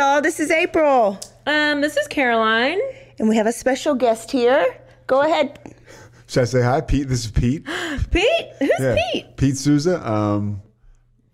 Y'all, this is April. Um, this is Caroline. And we have a special guest here. Go ahead. Should I say hi, Pete? This is Pete. Pete? Who's Yeah. Pete? Pete Sousa, um,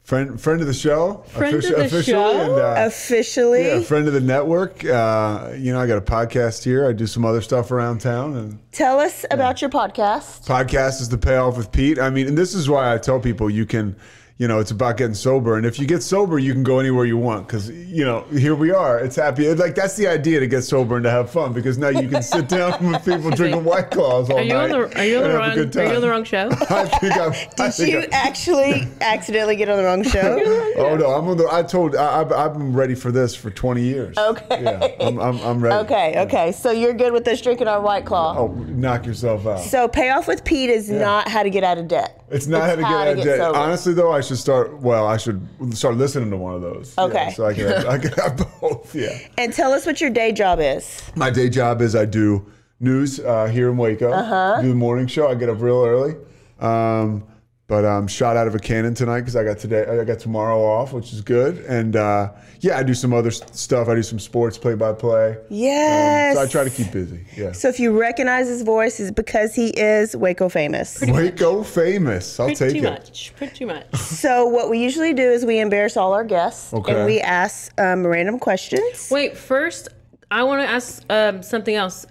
friend friend of the show. Friend of the officially, show? And, uh, Officially. yeah, friend of the network. Uh, you know, I got a podcast here. I do some other stuff around town, and Tell us about your podcast. podcast is the payoff with Pete. I mean, and this is why I tell people you can, you know, it's about getting sober, and if you get sober, you can go anywhere you want because you know here we are. It's happy. Like that's the idea to get sober and to have fun because now you can sit down with people drinking white claws all Are you night. on the Are you on the wrong Are you on the wrong show? I think I'm. I Did think you I'm- actually accidentally get on the wrong show? Oh no, I'm on the. I told. I, I've, I've been ready for this for 20 years. Okay. Yeah, I'm, I'm, I'm ready. Okay, okay. So you're good with us drinking our White Claw. Oh, knock yourself out. So payoff with Pete is not how to get out of debt. It's not how to get how to out of get debt. sober. Honestly, though, I should start. Well, I should start listening to one of those. Yeah, Okay. so I can, have, I can have both. Yeah. And tell us what your day job is. My day job is I do news uh, here in Waco. Uh-huh. Do the morning show. I get up real early. Um, but I'm shot out of a cannon tonight because I got today. I got tomorrow off, which is good. And uh, yeah, I do some other s- stuff. I do some sports play by play. Yes. So I try to keep busy. Yeah. So if you recognize his voice, it's because he is Waco famous. Waco famous. I'll Pretty take it. Pretty much. Pretty much. So what we usually do is we embarrass all our guests Okay. and we ask um, random questions. Wait, first, I want to ask um, something else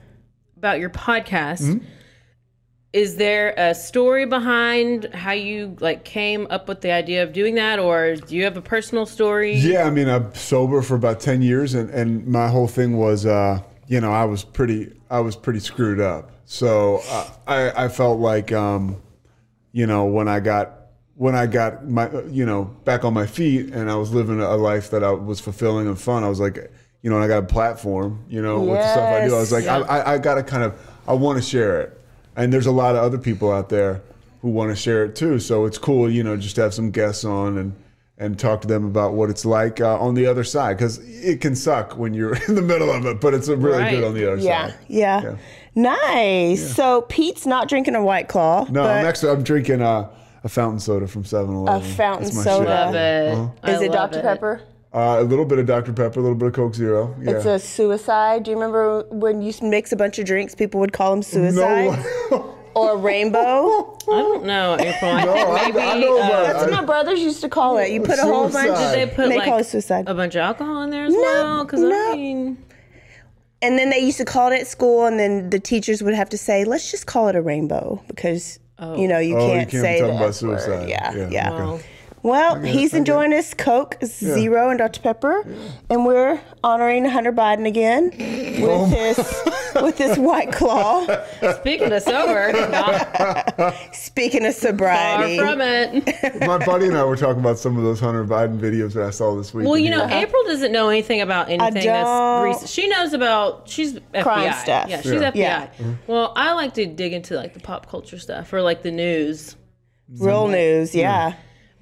about your podcast. Mm-hmm. Is there a story behind how you like came up with the idea of doing that, or do you have a personal story? Yeah, I mean, I'm sober for about ten years, and, and my whole thing was, uh, you know, I was pretty, I was pretty screwed up. So uh, I, I felt like, um, you know, when I got, when I got my, you know, back on my feet, and I was living a life that I was fulfilling and fun. I was like, you know, and I got a platform, you know, with the stuff I do. I was like, Yes. I, I, I got to kind of, I want to share it, and there's a lot of other people out there who want to share it too. So it's cool, you know, just to have some guests on and and talk to them about what it's like uh, on the other side because it can suck when you're in the middle of it, but it's really Right. good on the other Yeah, side. yeah. Yeah. Nice. So Pete's not drinking a White Claw. No, but I'm actually I'm drinking uh, a fountain soda from 7-Eleven. A fountain soda. shit. Love it. Uh-huh. Is it love Dr. Pepper? Uh, a little bit of Dr Pepper, a little bit of Coke Zero. Yeah. It's a suicide. Do you remember when you mix a bunch of drinks, people would call them suicide? no, Or rainbow? I don't know, April. I no, I, think maybe I know uh, That's what I- my brothers used to call it. You put a whole bunch Suicide. of they put they like call it suicide. a bunch of alcohol in there as well. Because no. I mean, And then they used to call it at school, and then the teachers would have to say, "Let's just call it a rainbow," because you know you Oh, can't, can't say talk the about F word. suicide. Yeah, yeah. Yeah, okay. well, Well, he's enjoying his Coke Zero and Dr Pepper, and we're honoring Hunter Biden again with Oh his with this White Claw. speaking of sober, Speaking of sobriety, far from it. my buddy and I were talking about some of those Hunter Biden videos that I saw this week. Well, and you he- know, April doesn't know anything about anything that's recent. She knows about she's FBI. Crime stuff. Yeah, she's Yeah. FBI. Yeah. Mm-hmm. Well, I like to dig into like the pop culture stuff or like the news, real news, yeah.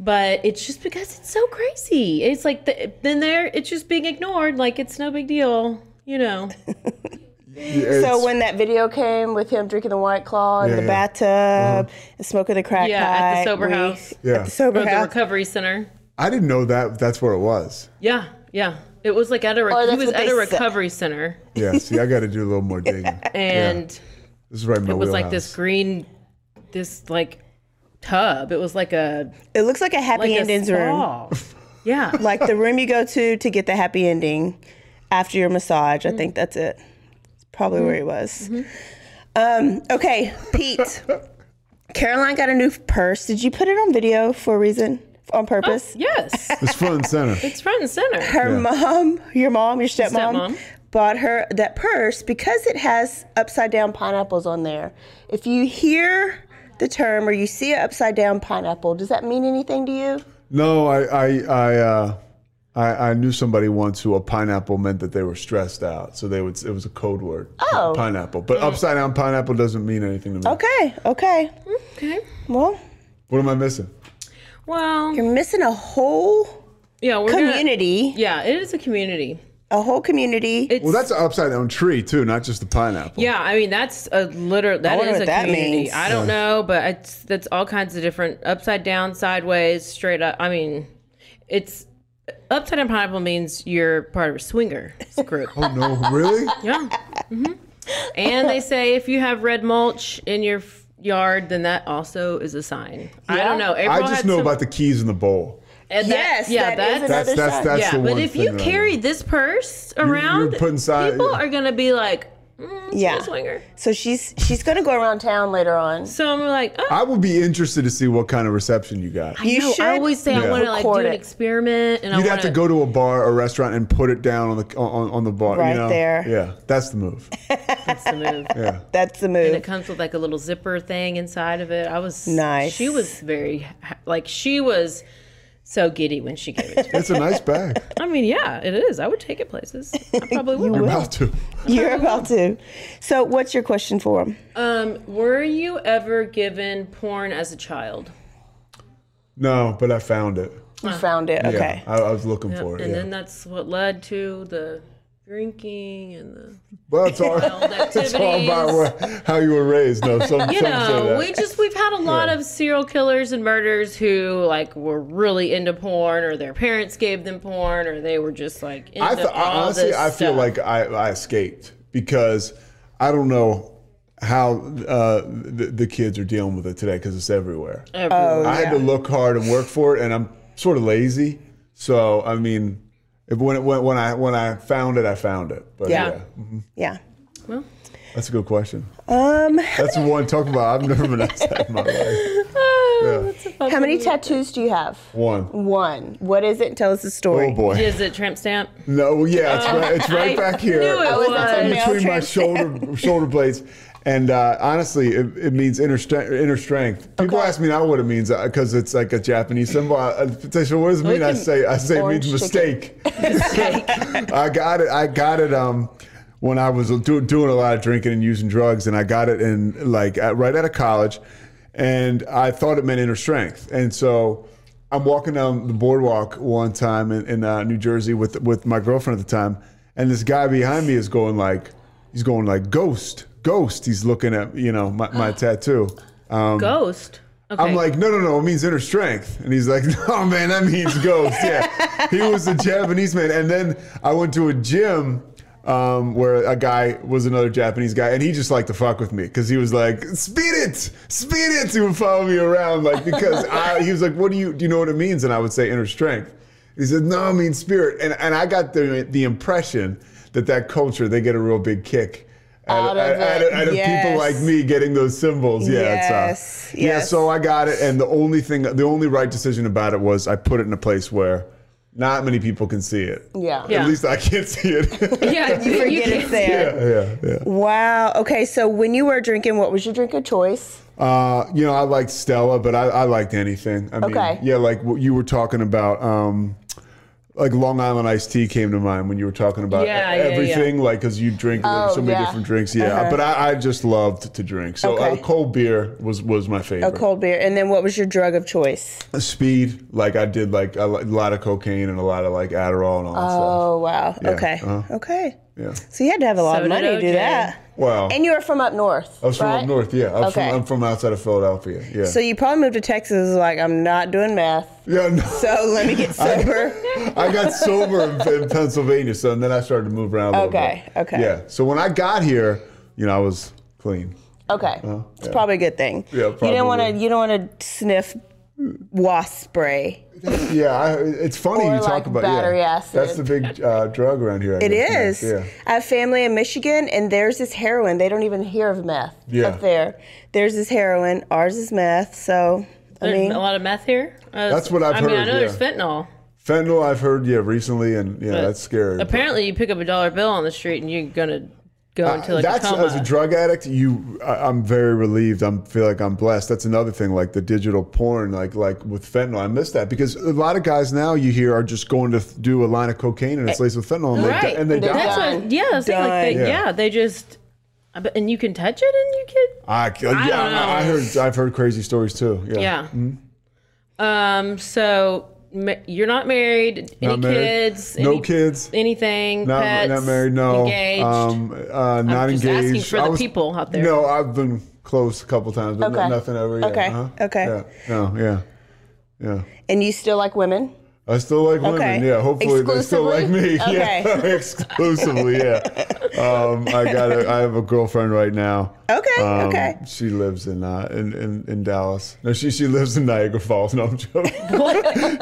But it's just because it's so crazy. It's like the, then there, it's just being ignored. Like it's no big deal, you know. it's- So when that video came with him drinking the White Claw in Yeah, the yeah. bathtub uh-huh. and smoking the crack Yeah, at the sober we- house. yeah, At the sober Or the recovery center. I didn't know that that's where it was. Yeah, yeah. It was like at a re- Or he was at they a said. recovery center, Yeah, see, I got to do a little more digging. and This is right in my it was like this green, this like tub. It was like a It looks like a happy like a endings room. Yeah. like the room you go to to get the happy ending after your massage. I mm. think that's it. It's probably where he mm-hmm. was. Mm-hmm. Um, okay, Pete. Caroline got a new purse. Did you put it on video for a reason? On oh, purpose? Yes. It's front and center. It's front and center. Her mom, your mom, your stepmom, Stepmom. bought her that purse because it has upside down pineapples on there. If you hear the term or you see an upside down pineapple, does that mean anything to you? No, I, I, I, uh, I, I knew somebody once who a pineapple meant that they were stressed out, so they would. It was a code word. Oh. pineapple. But upside down pineapple doesn't mean anything to me. Okay, okay. Okay. Well, What am I missing? Well, you're missing a whole yeah, we're gonna- community. yeah, it is a community. A whole community. It's, Well, that's an upside down tree too, not just the pineapple. yeah, I mean that's a literal. That wonder is what a that community. means. I don't know, but it's that's all kinds of different upside down, sideways, straight up. I mean, it's upside down pineapple means you're part of a swinger group. Oh no, really? Yeah. hmm And they say if you have red mulch in your yard, then that also is a sign. I don't know. April I just know some- about the keys in the bowl. And that- Yes, yeah, that is that's That's Another that's sign. that's yeah. the But one if thing you that carry know. this purse around, putting side- people are gonna be like, mm, Yeah. swinger. So she's she's gonna go around town later on. So I'm like, oh, I would be interested to see what kind of reception you got. You no, should I always say I want to like do record an experiment, and You'd want have to go to a bar or restaurant and put it down on the on, on the bar. Right you know? there. Yeah, that's the move. That's the move. Yeah. That's the move. And move. it comes with like a little zipper thing inside of it. I was Nice. She was very like she was so giddy when she gave it. to me. It's a nice bag. I mean, yeah, it is. I would take it places. I probably would. You're about to. You're about to. So, what's your question for him? Um, were you ever given porn as a child? No, but I found it. You found it. Yeah, Okay. I, I was looking for it. and yeah. then that's what led to the drinking and the well, it's all, it's all about what, how you were raised. No, some, you some say know, that. we just we've had a lot Yeah. of serial killers and murders who like were really into porn, or their parents gave them porn, or they were just like into I th- all honestly, this I feel stuff. like I, I escaped because I don't know how uh, the, the kids are dealing with it today because it's everywhere. Everywhere. I had to look hard and work for it, and I'm sort of lazy. So I mean, if, when, it, when when I when I found it, I found it. But Yeah. yeah, mhm. Yeah. well, that's a good question. Um, That's the one talk about. I've never been asked that in my life. Yeah. how many tattoos do you have? One. One. What is it? Tell us the story. Oh boy. is it tramp stamp? No, yeah, it's right. It's right I back here. knew it Oh, is that was. the between my shoulder shoulder blades. And uh, honestly, it, it means inner strength. Inner strength. People Okay. ask me now what it means because it's like a Japanese symbol. I, I say, what does it mean? I say, I say it means mistake. I got it. I got it. Um, when I was do, doing a lot of drinking and using drugs, and I got it in like at, right out of college, and I thought it meant inner strength, and so. I'm walking down the boardwalk one time in, in uh, New Jersey with with my girlfriend at the time, and this guy behind me is going like, he's going like ghost, ghost. He's looking at you know my, my tattoo. Um, Ghost. Okay. I'm like, no, no, no, it means inner strength. And he's like, no, man, that means ghost. Yeah. he was a Japanese man. And then I went to a gym um, where a guy was another Japanese guy, and he just liked to fuck with me because he was like, speed it, speed it. He would follow me around, like, because I, he was like, what do you, do you know what it means? And I would say inner strength. He said, no, I mean spirit. And, and I got the, the impression that that culture, they get a real big kick. Out of at, at, it, at, at yes. people like me getting those symbols. Yeah, Yes, it's uh, yeah. So I got it, and the only thing, the only right decision about it was I put it in a place where not many people can see it. Yeah. Yeah. At least I can't see it. yeah, you Forget it's there. yeah, yeah, yeah. Wow. Okay. So when you were drinking, what was your drink of choice? Uh, you know, I liked Stella, but I, I liked anything. I mean, Okay. yeah, like what you were talking about. Um, like Long Island iced tea came to mind when you were talking about Yeah, yeah, yeah. everything, like because you drink Oh, so many yeah. different drinks. Yeah, Uh-huh. but I, I just loved to drink. So Okay. uh, cold beer was was my favorite. A cold beer. And then what was your drug of choice? Speed, like I did, like a lot of cocaine and a lot of like Adderall and all that stuff. Oh, wow. Yeah, Okay. uh-huh. Okay. Stuff. Yeah. So you had to have a lot So of money to do that. Wow. And you were from up north. I was from right? up north. Yeah, I was Okay. from, I'm from outside of Philadelphia. Yeah. So you probably moved to Texas like I'm not doing math. yeah. No. So let me get sober. I got sober in, in Pennsylvania, so and then I started to move around. A little Okay, bit. okay. Yeah. So when I got here, you know, I was clean. Okay. It's Uh-huh. yeah. probably a good thing. Yeah, You don't want to probably. you don't want to sniff wasp spray. Yeah, I, it's funny Or you talk like about battery yeah. acid. That's the big uh, drug around here. I It guess, is. Yeah. I have family in Michigan, and theirs is heroin. They don't even hear of meth Yeah. up there. Theirs is heroin. Ours is meth. So I There's mean, a lot of meth here. Uh, That's what I've I mean, I heard, know there's fentanyl. Fentanyl, I've heard, yeah, recently, and yeah, but that's scary. Apparently, you pick up a dollar bill on the street and you're gonna go into like a That's coma. as a drug addict, you. I, I'm very relieved. I'm feel like I'm blessed. That's another thing, like the digital porn, like like with fentanyl. I miss that because a lot of guys now you hear are just going to do a line of cocaine and it's laced with fentanyl, and right. they, and they die. That's what, yeah, that's like they, Done. yeah. they just, I and you can touch it and you can, I, yeah, don't know. I, I heard. I've heard crazy stories too. Yeah. yeah. Mm-hmm. Um. So ma- you're not married. Any Not married. kids? No any- kids. Anything? Not, pets? not married. No. Engaged. Um, uh, not just engaged. asking for I the people out there. No, I've been close a couple times, but no- Okay. nothing ever yet. Okay. Uh-huh. Okay. Yeah. No. Yeah. Yeah. And you still like women? I still like women. Okay. Yeah, hopefully they still like me. Exclusively? Yeah, exclusively. Yeah. Um, I got. A, I have a girlfriend right now. Okay, Um, okay. She lives in, uh, in in in Dallas. No, she she lives in Niagara Falls. No, I'm joking.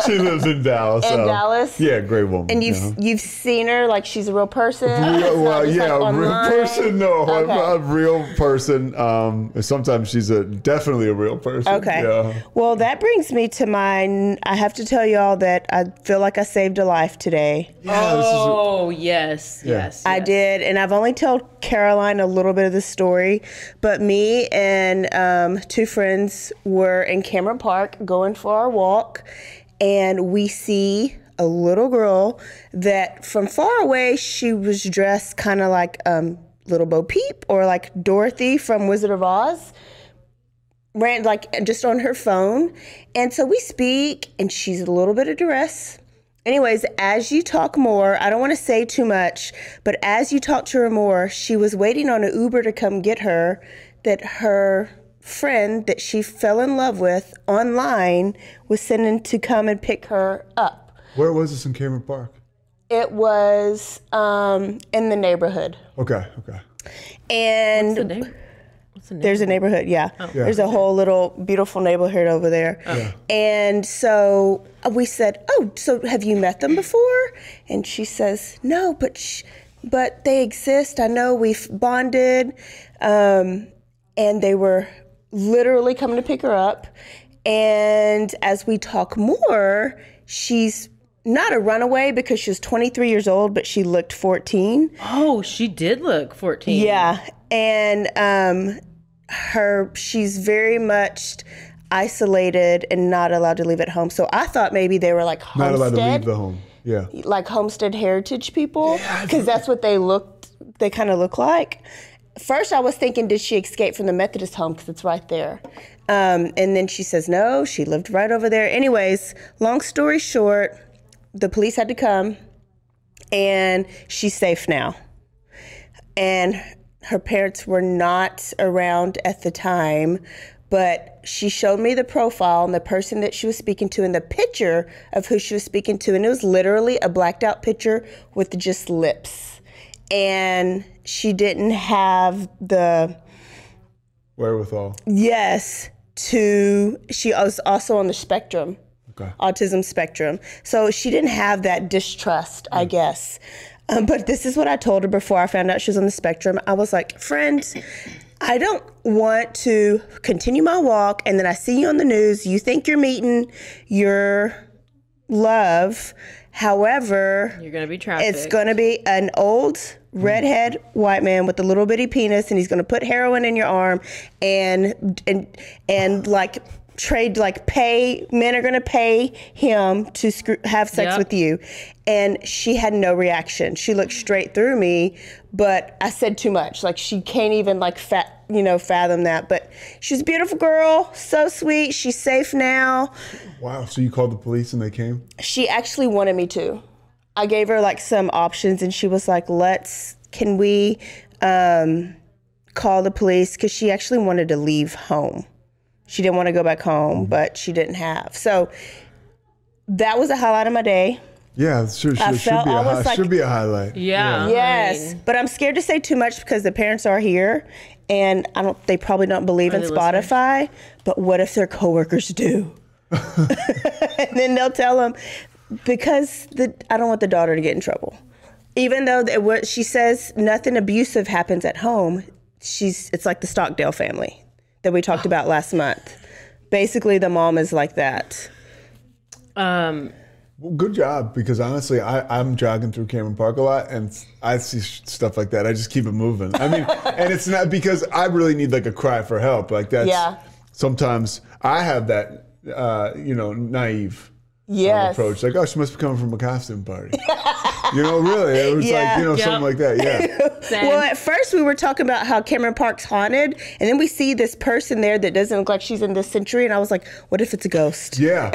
she lives in Dallas. In um, Dallas? Yeah, great woman. And you've yeah. you've seen her like she's a real person. Real, well, yeah, like, real person. No, a- Okay. a, real person. Um, sometimes she's a definitely a real person. Okay. Yeah. Well, that brings me to mine. I have to tell y'all that I feel like I saved a life today. Yeah, this is a- Oh yes, yes. I yes. did, and I've only told Caroline a little bit of the story, but me and um, two friends were in Cameron Park going for our walk, and we see a little girl that from far away she was dressed kind of like um, Little Bo Peep or like Dorothy from Wizard of Oz ran like just on her phone. And so we speak, and she's a little bit of duress. Anyways, as you talk more, I don't want to say too much, but as you talk to her more, she was waiting on an Uber to come get her. That her friend that she fell in love with online was sending to come and pick her up. Where was this in Cameron Park? It was um, in the neighborhood. Okay. Okay. And What's the name? What's the name? There's a neighborhood, yeah. There's a whole little beautiful neighborhood over there. And so uh, we said, "Oh, so have you met them before?" And she says, "No, but sh- but they exist. I know we've bonded." Um, and they were literally coming to pick her up. And as we talk more, she's not a runaway because she was 23 years old, but she looked 14. Oh, she did look 14. Yeah, and um, her she's very much isolated and not allowed to leave at home. So I thought maybe they were like Not allowed to leave homestead, the home. Yeah. like homestead heritage people, because that's what they looked. They kind of look like. First, I was thinking, did she escape from the Methodist home because it's right there? Um, and then she says no, she lived right over there. Anyways, long story short, the police had to come, and she's safe now and her parents were not around at the time but she showed me the profile and the person that she was speaking to and the picture of who she was speaking to and it was literally a blacked out picture with just lips and she didn't have the Wherewithal. yes to she was also on the spectrum Okay. autism spectrum. So she didn't have that distrust, I mm. guess. Um, but this is what I told her before I found out she was on the spectrum. I was like, friend, I don't want to continue my walk and then I see you on the news. You think you're meeting your love. However, You're going to be trafficked. it's going to be an old redhead white man with a little bitty penis, and he's going to put heroin in your arm, and and and like trade like pay men are going to pay him to screw, have sex Yep. with you and she had no reaction she looked straight through me but i said too much like she can't even like fat you know fathom that but she's a beautiful girl so sweet she's safe now Wow. So you called the police and they came? she actually wanted me to. I gave her like some options and she was like, let's, can we um, call the police? Because she actually wanted to leave home. She didn't want to go back home, mm-hmm. but she didn't have. So that was a highlight of my day. Yeah. sure, should, I should, should be a almost hi- like- should be a highlight. yeah. I Yes, but I'm scared to say too much because the parents are here, and I don't. They probably don't believe in they listening? Spotify. But what if their coworkers do? and then they'll tell them because the I don't want the daughter to get in trouble, even though it was, she says nothing abusive happens at home. She's it's like the Stockdale family that we talked about last month. Basically, the mom is like that. um, Well, good job, because honestly, I, I'm jogging through Cameron Park a lot, and I see sh- stuff like that. I just keep it moving. I mean, and it's not because I really need like a cry for help. Like that's Yeah. sometimes I have that, uh, you know, naive um, Yes. approach. Like, oh, she must be coming from a costume party. you know, really, it was Yeah. like you know Yeah. something like that. Yeah. Well, at first we were talking about how Cameron Park's haunted, and then we see this person there that doesn't look like she's in this century, and I was like, what if it's a ghost? Yeah.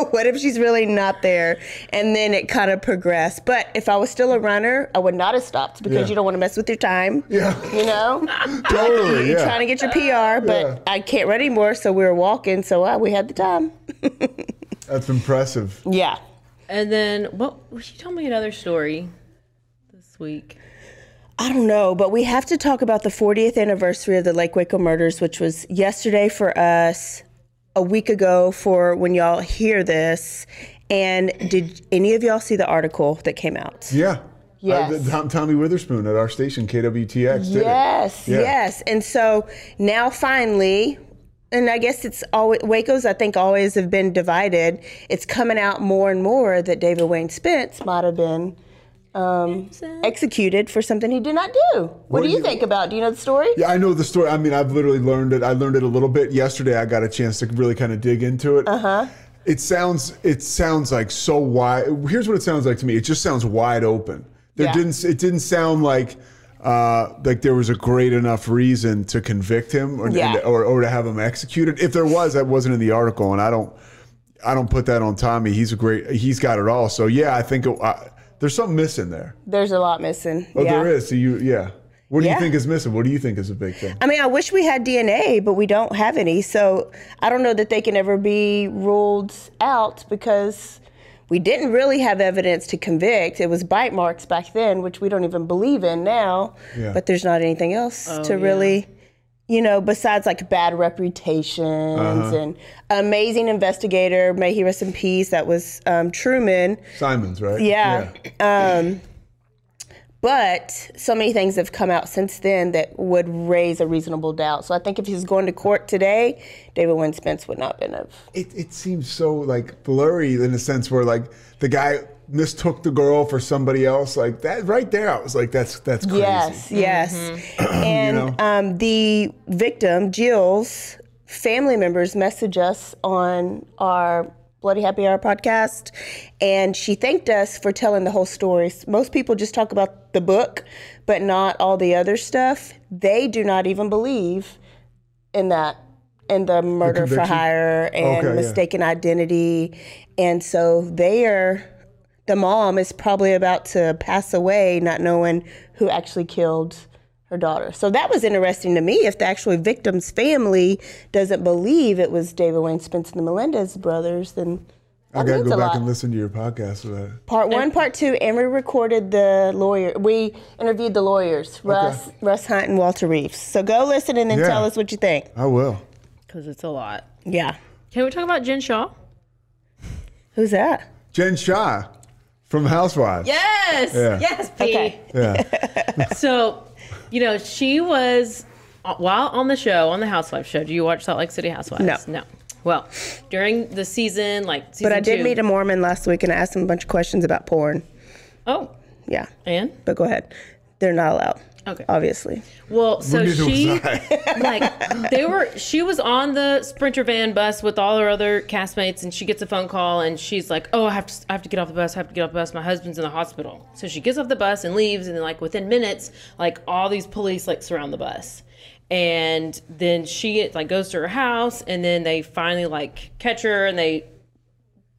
what if she's really not there? And then it kind of progressed. But if I was still a runner, I would not have stopped because Yeah. you don't want to mess with your time. Yeah. You know? Totally. You're Yeah. trying to get your PR, but Yeah. I can't run anymore, so we were walking, so uh, we had the time. That's impressive. Yeah. And then what? She told me another story this week. I don't know, but we have to talk about the 40th anniversary of the Lake Waco murders, which was yesterday for us, a week ago for when y'all hear this. And did any of y'all see the article that came out? Yeah. Yes. Uh, the- Tommy Witherspoon at our station, KWTX, did Yes, it. Yeah. yes. And so now finally, and I guess it's always Waco's. I think always have been divided. It's coming out more and more that David Wayne Spence might have been um, executed for something he did not do. What, do do you you- think about? Do you know the story? Yeah, I know the story. I mean, I've literally learned it. I learned it a little bit yesterday. I got a chance to really kind of dig into it. Uh Uh-huh. huh. It sounds. It sounds like so wide. Here's what it sounds like to me. It just sounds wide open. There Yeah. didn't. It didn't sound like. Uh, like there was a great enough reason to convict him or, Yeah. or or to have him executed. If there was, that wasn't in the article, and I don't. I don't put that on Tommy. He's a great. He's got it all. So yeah, I think it, uh, there's something missing there. There's a lot missing. Oh, yeah. there is. So you, yeah. What do Yeah. you think is missing? What do you think is a big thing? I mean, I wish we had DNA, but we don't have any. So I don't know that they can ever be ruled out because we didn't really have evidence to convict. It was bite marks back then, which we don't even believe in now. Yeah. But there's not anything else to yeah. really, you know, besides like bad reputations Uh-huh. and amazing investigator. May he rest in peace. That was um, Truman. Simons, right? Yeah. Um, but so many things have come out since then that would raise a reasonable doubt. So I think if he was going to court today, David Wayne Spence would not been of. It, it seems so like blurry in a sense where like the guy mistook the girl for somebody else. Like that right there, I was like, that's that's crazy. Yes, yes. And know? um, the victim, Jill's family members, message us on our Bloody Happy Hour podcast, and she thanked us for telling the whole story. Most people just talk about the book, but not all the other stuff. They do not even believe in that, in the murder for hire and Okay, yeah. mistaken identity, and so they are. The mom is probably about to pass away, not knowing who actually killed her daughter. So that was interesting to me. If the actual victim's family doesn't believe it was David Wayne Spence and the Melendez brothers, then I gotta go back lot. and listen to your podcast for that. Part one, part two, and we recorded the lawyer. We interviewed the lawyers, Russ, Russ Hunt, and Walter Reaves. So go listen and then Yeah. tell us what you think. I will. Because it's a lot. Yeah, Can we talk about Jen Shah? who's that? Jen Shah from Housewives. Yes. Yeah. Yes, P. Okay. Yeah. So, you know, she was uh, while on the show, on the Housewives show. Do you watch Salt Lake City Housewives? No. No. Well, during the season, like season But I did two- meet a Mormon last week and I asked him a bunch of questions about porn. Oh, Yeah, and but go ahead. They're not allowed. Okay. Obviously. well, so Neither she like they were. She was on the Sprinter van bus with all her other castmates, and she gets a phone call, and she's like, "Oh, I have to, I have to get off the bus. I have to get off the bus. My husband's in the hospital." So she gets off the bus and leaves, and then like within minutes, like all these police like surround the bus. And then she like goes to her house, and then they finally like catch her, and they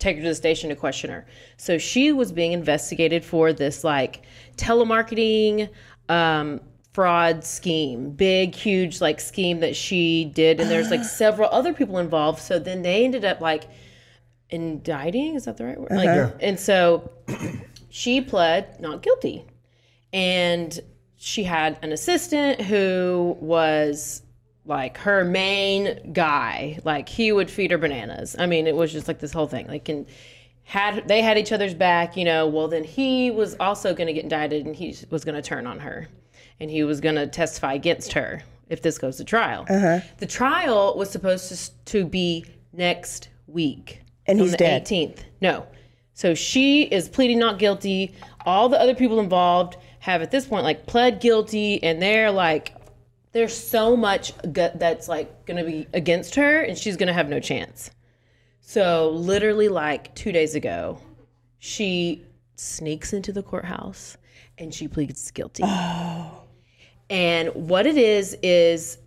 take her to the station to question her. So she was being investigated for this like telemarketing um, fraud scheme, big, huge like scheme that she did, and there's like several other people involved. So then they ended up like indicting. Is that the right word? Like, Yeah. and so she pled not guilty, and she had an assistant who was like her main guy like he would feed her bananas i mean it was just like this whole thing like and had they had each other's back you know well then he was also going to get indicted and he was going to turn on her and he was going to testify against her if this goes to trial uh-huh. the trial was supposed to, to be next week And he's the dead. 18th no So she is pleading not guilty. All the other people involved have at this point like pled guilty, and they're like, there's so much gut that's like gonna be against her, and she's gonna have no chance. So literally, like two days ago, she sneaks into the courthouse and she pleads guilty. Oh. And what it is is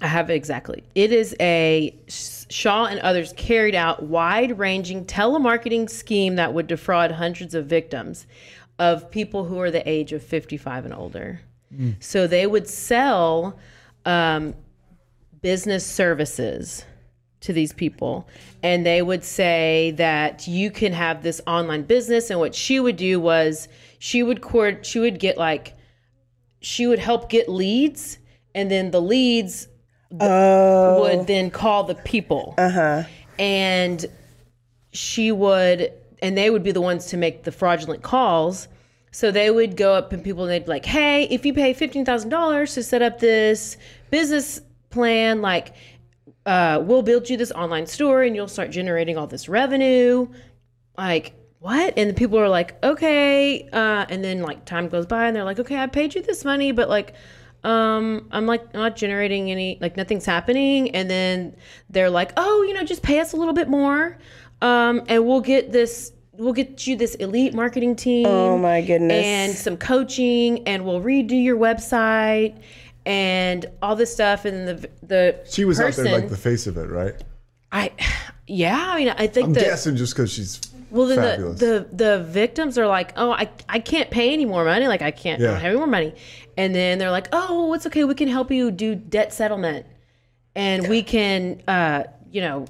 I have it exactly. It is a Shah and others carried out wide-ranging telemarketing scheme that would defraud hundreds of victims of people who are the age of 55 and older. So they would sell um, business services to these people. And they would say that you can have this online business. And what she would do was she would court she would get like she would help get leads. And then the leads Oh. would then call the people. Uh-huh. And she would and they would be the ones to make the fraudulent calls. So they would go up and people and they'd be like hey if you pay $15000 to set up this business plan like uh, we'll build you this online store and you'll start generating all this revenue. Like what? And the people are like okay uh, and then like time goes by and they're like okay i paid you this money but like um i'm like not generating any like nothing's happening. And then they're like oh you know just pay us a little bit more. Um and we'll get this we'll get you this elite marketing team Oh my goodness. and some coaching and we'll redo your website and all this stuff and the the She was out there like the face of it, right? I yeah I mean I think I'm that guessing just because she's well, then fabulous. the, the the victims are like, oh, I, I can't pay any more money. Like I can't I Yeah. don't have any more money. And then they're like, oh, it's okay. We can help you do debt settlement, and we can, uh, you know,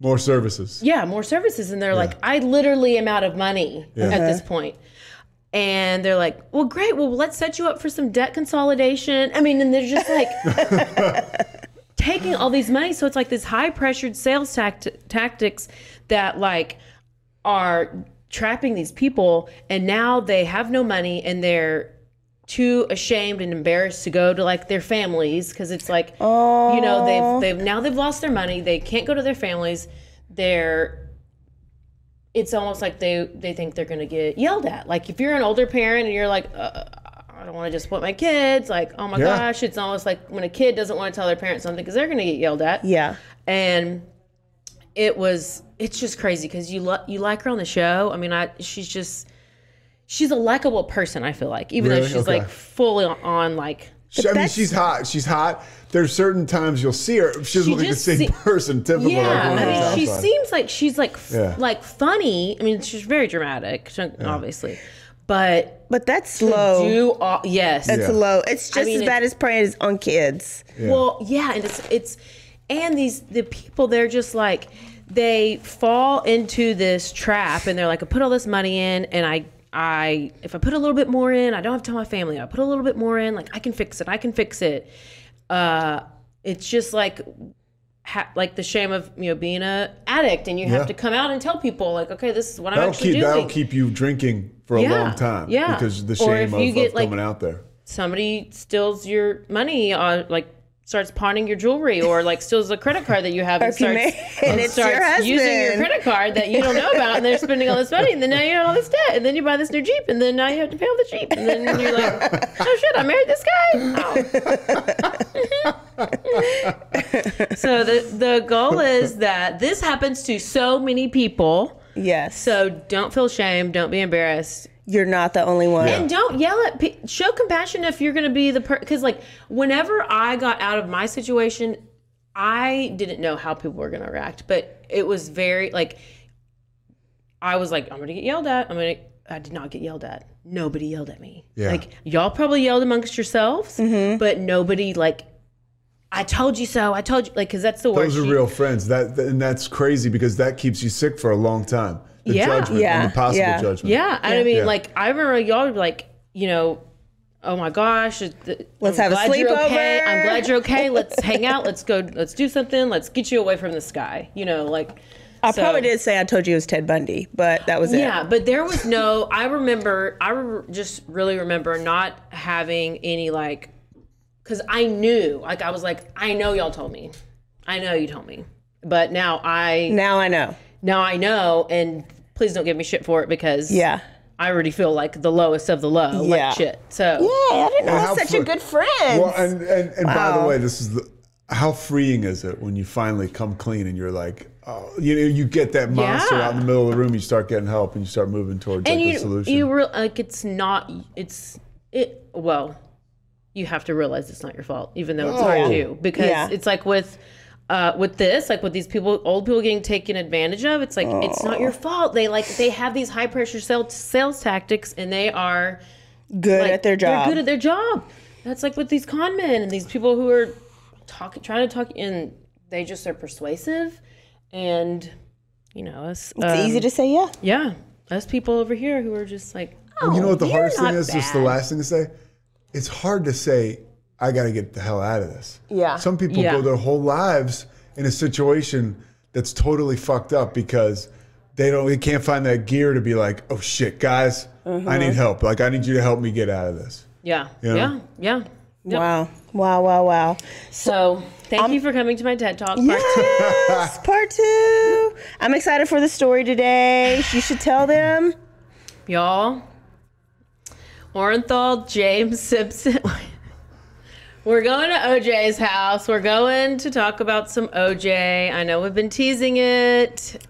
More services. yeah, more services. And they're like, I literally am out of money at this point. And they're like, well, great. Well, let's set you up for some debt consolidation. I mean, and they're just like taking all these money. So it's like this high pressured sales tact- tactics that like are trapping these people. And now they have no money and they're too ashamed and embarrassed to go to like their families because it's like oh. you know they've they've now they've lost their money they can't go to their families they're it's almost like they they think they're gonna get yelled at like if you're an older parent and you're like uh, I don't want to disappoint my kids like oh my Yeah. gosh it's almost like when a kid doesn't want to tell their parents something because they're gonna get yelled at Yeah. and it was it's just crazy because you lo- you like her on the show. I mean, I she's just she's a likable person. I feel like even though she's Okay. like fully on, on like She- I mean, she's hot. She's hot. There's certain times you'll see her. She's doesn't She look like the same se- person. Typical. yeah. like one I mean, she outside. seems like she's like f- Yeah. like funny. I mean, she's very dramatic, so- obviously, but But that's slow. do all, yes, It's Yeah. low. It's just mean, as bad as preying on kids. Well, yeah, and it's it's and these the people they're just like they fall into this trap and they're like I put all this money in and I I if I put a little bit more in, I don't have to tell my family. I put a little bit more in, like I can fix it. I can fix it. Uh it's just like ha- like the shame of you know being a addict and you Yeah. have to come out and tell people like okay this is what I'm actually keep doing. that'll keep you drinking for a Yeah, long time. yeah. Because the shame you of, get, of like- coming out there. somebody steals your money on like starts pawning your jewelry or like steals a credit card that you have and starts, and it's your using your credit card that you don't know about and they're spending all this money and then now you have all this debt and then you buy this new Jeep and then now you have to pay all the Jeep and then you're like oh shit I married this guy oh. so the the goal is that this happens to so many people Yes. so don't feel shame don't be embarrassed You're not the only one. and don't yell at pe- show compassion if you're going to be the per because like whenever i got out of my situation i didn't know how people were going to react but it was very like i was like i'm going to get yelled at i'm going to i did not get yelled at nobody yelled at me Yeah. like y'all probably yelled amongst yourselves mm-hmm. but nobody like i told you so i told you like because that's the word Those are she- real friends. That that- and that's crazy because that keeps you sick for a long time. The Yeah. judgment Yeah, and the possible yeah. judgment. Yeah, and I mean, Yeah. like I remember y'all were like, you know, oh my gosh, it- the- Let's I'm have a glad you're Okay. sleepover. I'm glad you're okay. Let's hang out. Let's go. Let's do something. Let's get you away from the sky. You know, like I so- probably did say I told you it was Ted Bundy, but that was it. Yeah, but there was no. I remember. I re- just really remember not having any like, because I knew. Like I was like, I know y'all told me. I know you told me. But now I Now I know. now I know, and please don't give me shit for it because Yeah. I already feel like the lowest of the low, Yeah. like shit. So Yeah, I didn't know And we're such fr- a good friend. Well, and and, and by the way, this is the how freeing is it when you finally come clean and you're like, oh, you know, you get that monster Yeah. out in the middle of the room, you start getting help, and you start moving towards and like the solution. you re- like it's not it's it well you have to realize it's not your fault even though it's hard Oh. to because Yeah. it's like with uh, with this like with these people old people getting taken advantage of it's like it's not your fault they like they have these high pressure sales sales tactics and they are good like, at their job. they're good at their job that's like with these con men and these people who are talking trying to talk and they just are persuasive and you know us it's um, easy to say yeah. yeah us people over here who are just like And you know what the hardest thing not is? Just the last thing to say. It's hard to say. I got to get the hell out of this. Yeah. Some people Yeah. go their whole lives in a situation that's totally fucked up because they don't. They can't find that gear to be like, oh shit, guys, Mm-hmm. I need help. Like I need you to help me get out of this. Yeah. Yeah. Yeah. Yeah. Yep. Wow. Wow, wow, wow. So thank you for coming to my TED Talk. Part two. Part two. I'm excited for the story today. You should tell them. Y'all. Orenthal James Simpson. We're going to OJ's house. We're going to talk about some OJ. I know we've been teasing it.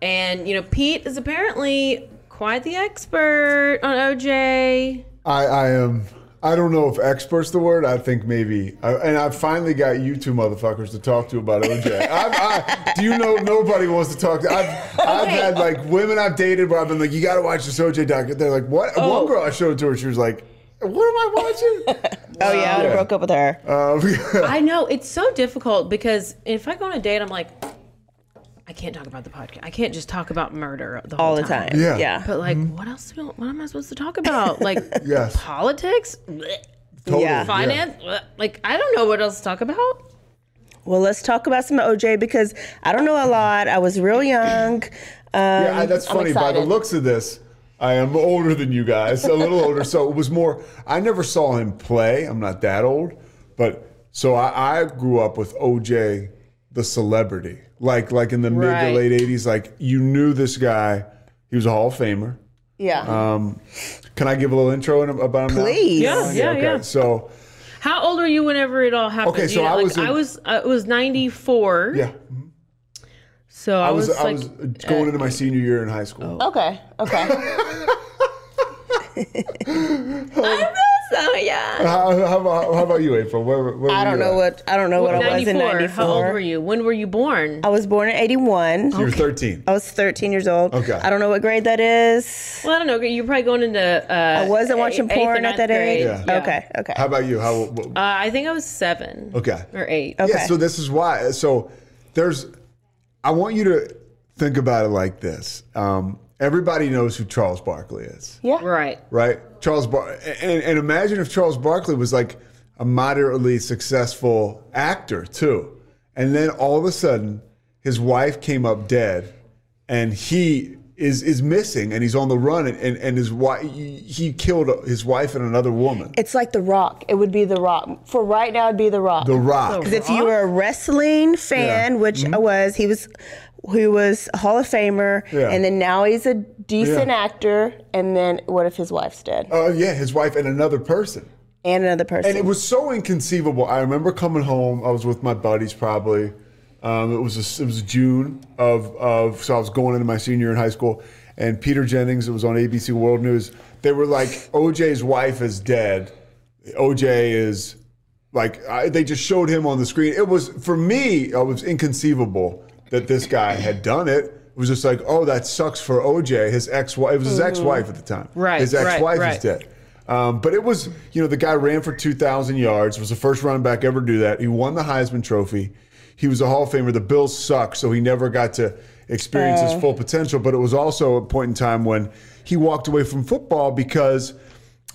And, you know, Pete is apparently quite the expert on OJ. I, I am. I don't know if expert's the word. I think maybe. I, and I finally got you two motherfuckers to talk to about OJ. I, do you know nobody wants to talk to? I've, I've had like women I've dated where I've been like, you got to watch this OJ doc. They're like, what? Oh. One girl I showed it to her. She was like, what am I watching? Oh yeah, I Yeah. broke up with her. um, I know it's so difficult because if I go on a date, I'm like, I can't talk about the podcast. I can't just talk about murder the whole all the time. Yeah. Yeah. But like, what else? Do, what am I supposed to talk about? Like Yes. politics, totally, Yeah. finance. Blech. Like I don't know what else to talk about. Well, let's talk about some OJ because I don't know a lot. I was real young. Um, Yeah, I- that's funny. By the looks of this, I am older than you guys, a little older. So it was more. I never saw him play. I'm not that old, but so I, I grew up with OJ, the celebrity, like like in the mid Right. to late '80s. Like you knew this guy. He was a Hall of Famer. Yeah. Um, can I give a little intro in- about him? now? Please. Yeah, yeah, okay. yeah. So How old were you whenever it all happened? Okay, You so know, I like, was in- I was uh, it was '94. yeah, So I, I was was, I was going into my senior year in high school. Okay. Okay. I'm so young. How, how about how about you, April? Where, where I don't you know at? what I don't know what I was in 94. '94. How old were you? When were you born? I was born in '81. You were 13. I was 13 years old. Okay. I don't know what grade that is. Well, I don't know. You're probably going into. Uh, I wasn't watching eighth or porn at ninth that age. grade. Yeah. Okay. Okay. How about you? How? what- Uh, I think I was seven. Okay. Or eight. Okay. Yeah, so this is why. So there's, I want you to think about it like this. Um, everybody knows who Charles Barkley is, yeah. Right. right? Charles Bar, and, and imagine if Charles Barkley was like a moderately successful actor too, and then all of a sudden his wife came up dead, and he is is missing, and he's on the run, and and, and his wife he killed his wife and another woman. It's like The Rock. It would be The Rock. For right now, it'd be The Rock. The Rock. Because if you were a wrestling fan, Yeah. which I was, he was, he was a Hall of Famer, Yeah. and then now he's a decent Yeah. actor. And then what if his wife's dead Oh yeah, his wife and another person. and another person? And it was so inconceivable. I remember coming home. I was with my buddies probably. Um, it was a, it was June of of so I was going into my senior year in high school, and Peter Jennings. It was on ABC World News. They were like, OJ's wife is dead. OJ is like I, they just showed him on the screen. It was for me. It was inconceivable that this guy had done it. It was just like, oh, that sucks for OJ. His ex wife. It was his ex wife at the time. Right, His ex wife right. is dead. Um, but it was, you know, the guy ran for 2,000 yards, was the first running back ever to do that. He won the Heisman Trophy. He was a Hall of Famer. The Bills sucked, so he never got to experience his uh. full potential. But it was also a point in time when he walked away from football because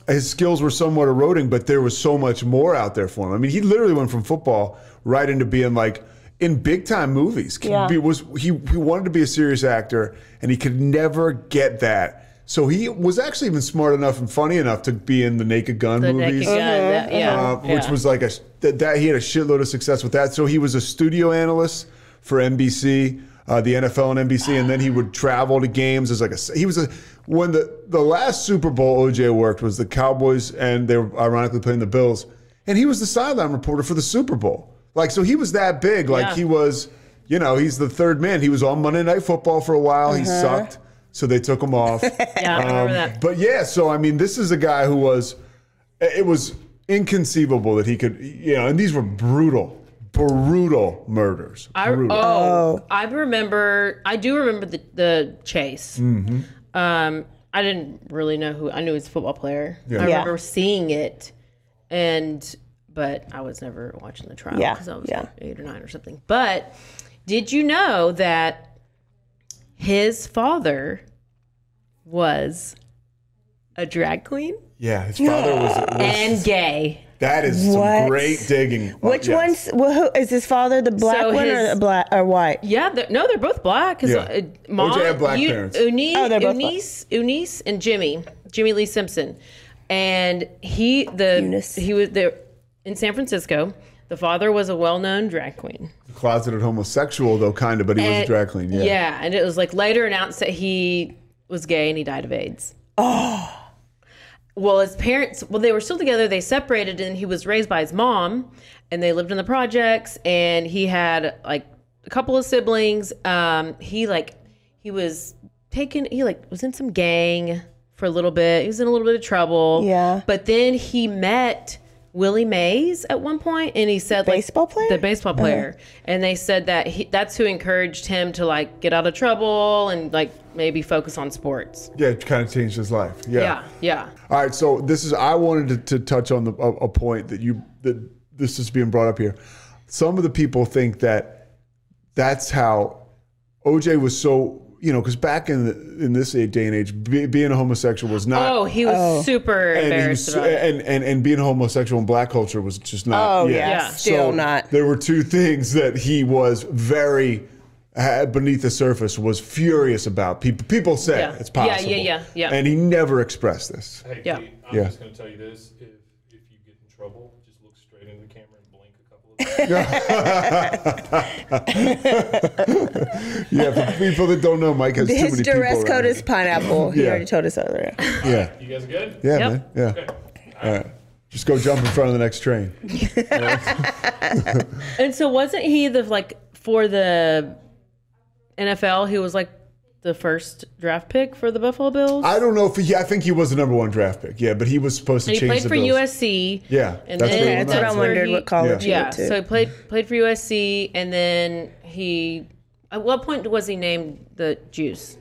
his skills were somewhat eroding, but there was so much more out there for him. I mean, he literally went from football right into being like in big time movies. Yeah. He was he, he wanted to be a serious actor, and he could never get that. So he was actually even smart enough and funny enough to be in the Naked Gun The movies. naked gun. that- yeah. Uh, which was like a that, that he had a shitload of success with that. So he was a studio analyst for NBC. uh, the NFL and NBC, and then he would travel to games as like a. He was a when the the last Super Bowl OJ worked was the Cowboys, and they were ironically playing the Bills, and he was the sideline reporter for the Super Bowl. Like so, he was that big. Like Yeah. he was, you know, he's the third man. He was on Monday Night Football for a while. He sucked, so they took him off. Yeah, I remember Um, that. But yeah, so I mean, this is a guy who was. It was inconceivable that he could, you know, and these were brutal, brutal murders. I, brutal. oh, I remember. I do remember the the chase. Mm-hmm. Um, I didn't really know who. I knew he was a football player. Yeah. I Yeah. remember seeing it, and but I was never watching the trial Yeah, because I was yeah. like eight or nine or something. But did you know that his father was a drag queen yeah, his father was. was and gay? that is some What? great digging. Which Yes. one's well, who, is his father? The black So one or his- the black or white? Yeah, they're, no, they're both black. Cause Yeah. uh, mom, OJ had black you- parents. Eunice, Oh, they're both black. Eunice, Eunice, and Jimmy, Jimmy Lee Simpson, and he the Eunice. he was there in San Francisco. The father was a well-known drag queen. Closeted homosexual, though, kind of, but he was a drag queen. Yeah. Yeah. and it was like later announced that he was gay and he died of AIDS. Oh. Well, his parents, well, they were still together. They separated, and he was raised by his mom, and they lived in the projects. And he had like a couple of siblings. Um, he like he was taken. He like was in some gang for a little bit. He was in a little bit of trouble. Yeah. But then he met Willie Mays at one point, and he said like Baseball player? the baseball uh-huh. player, and they said that he, that's who encouraged him to like get out of trouble and like maybe focus on sports. Yeah, it kind of changed his life. Yeah. Yeah, yeah. All right, so this is I wanted to, to touch on the, a, a point that you that this is being brought up here. Some of the people think that that's how OJ was so you know because back in the, in this day and age, be, being a homosexual was not. Oh, he was oh. super and, embarrassed was, about and, and and being a homosexual in black culture was just not. Oh yeah, Yeah. still So not. There were two things that he was very beneath the surface was furious about. People people say Yeah. it's Yeah, yeah, yeah, yeah. And he never expressed this. Hey, Yeah. Pete, I'm Yeah. just going to tell you this: if if you get in trouble, just look straight into the camera Yeah, for people that don't know, Mike has too His many dress people. code around is pineapple. He Yeah. already told us earlier. Yeah, you guys good? yeah, Yep. man. Yeah. Okay. All right. Just go jump in front of the next train. And so wasn't he the like for the NFL? He was like the first draft pick for the Buffalo Bills. I don't know if he. I think he was the number one draft pick. Yeah, but he was supposed to and he change played the for Bills. USC. Yeah, And that's then what Yeah, that's what I that's where wondered. what college he Yeah, went to. so he played played for USC, and then he. At what point was he named the Juice?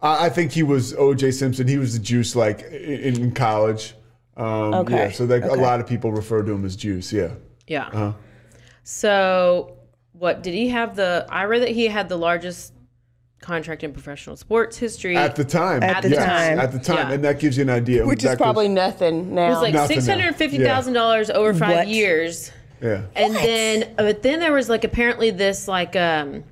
I, I think he was O.J. Simpson. He was the juice, like in, in college. Um, Okay. Yeah, so like, a lot of people refer to him as Juice. Yeah. Yeah. Uh-huh. So, what did he have the? I read that he had the largest contract in professional sports history. At the time. At the yes, time. At the time, Yeah. and that gives you an idea. Which is gives- probably nothing now. it was like Nothing six now. hundred fifty thousand dollars over five What? years. yeah. And then, but then there was like apparently this like um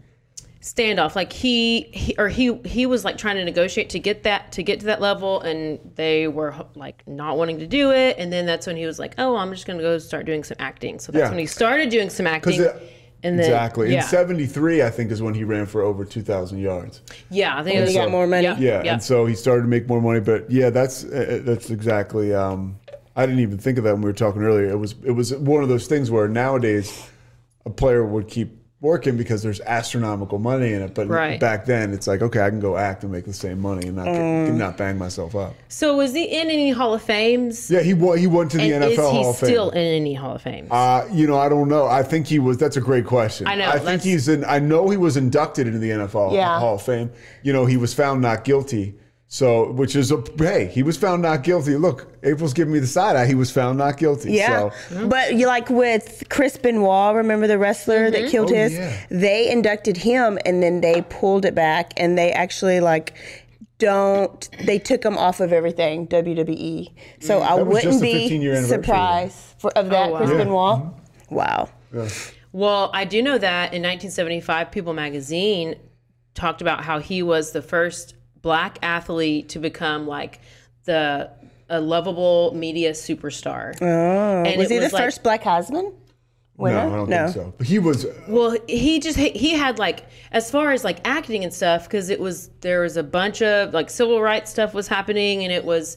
standoff. Like he, he or he he was like trying to negotiate to get that to get to that level, and they were like not wanting to do it. And then that's when he was like, "Oh, I'm just gonna go start doing some acting." So that's Yeah. when he started doing some acting. Because and then, exactly yeah, in '73, I think is when he ran for over 2,000 yards. yeah, I think it he was got more money. Yeah, Yeah, yeah. and so he started to make more money. But yeah, that's uh, that's exactly. Um, I didn't even think of that when we were talking earlier. It was it was one of those things where nowadays a player would keep working because there's astronomical money in it. But Right. back then, it's like okay, I can go act and make the same money and not get, Mm. not bang myself up. So was he in any Hall of Fames? Yeah, he wa- he went to the and NFL is he Hall of Fame. still in any Hall of Fames? Uh, you know, I don't know. I think he was. That's a great question. I know, I think he's in. I know he was inducted into the NFL Yeah. Hall of Fame. You know, he was found not guilty. So, which is a hey, he was found not guilty. Look, April's giving me the side eye. He was found not guilty. Yeah, So, but you like with Chris Benoit, remember the wrestler that killed Oh, his? yeah. They inducted him, and then they pulled it back, and they actually like don't. They took him off of everything WWE. So I Mm. That was just wouldn't be 15-year surprised for, of that Oh, wow. Chris Yeah. Benoit. Mm-hmm. Wow. Well, I do know that in 1975, People magazine talked about how he was the first black athlete to become like the a lovable media superstar. Oh, And was it he the like- first black husband? Winner? No, I don't No. think so. But he was. Well, he just he, he had like as far as like acting and stuff because it was there was a bunch of like civil rights stuff was happening and it was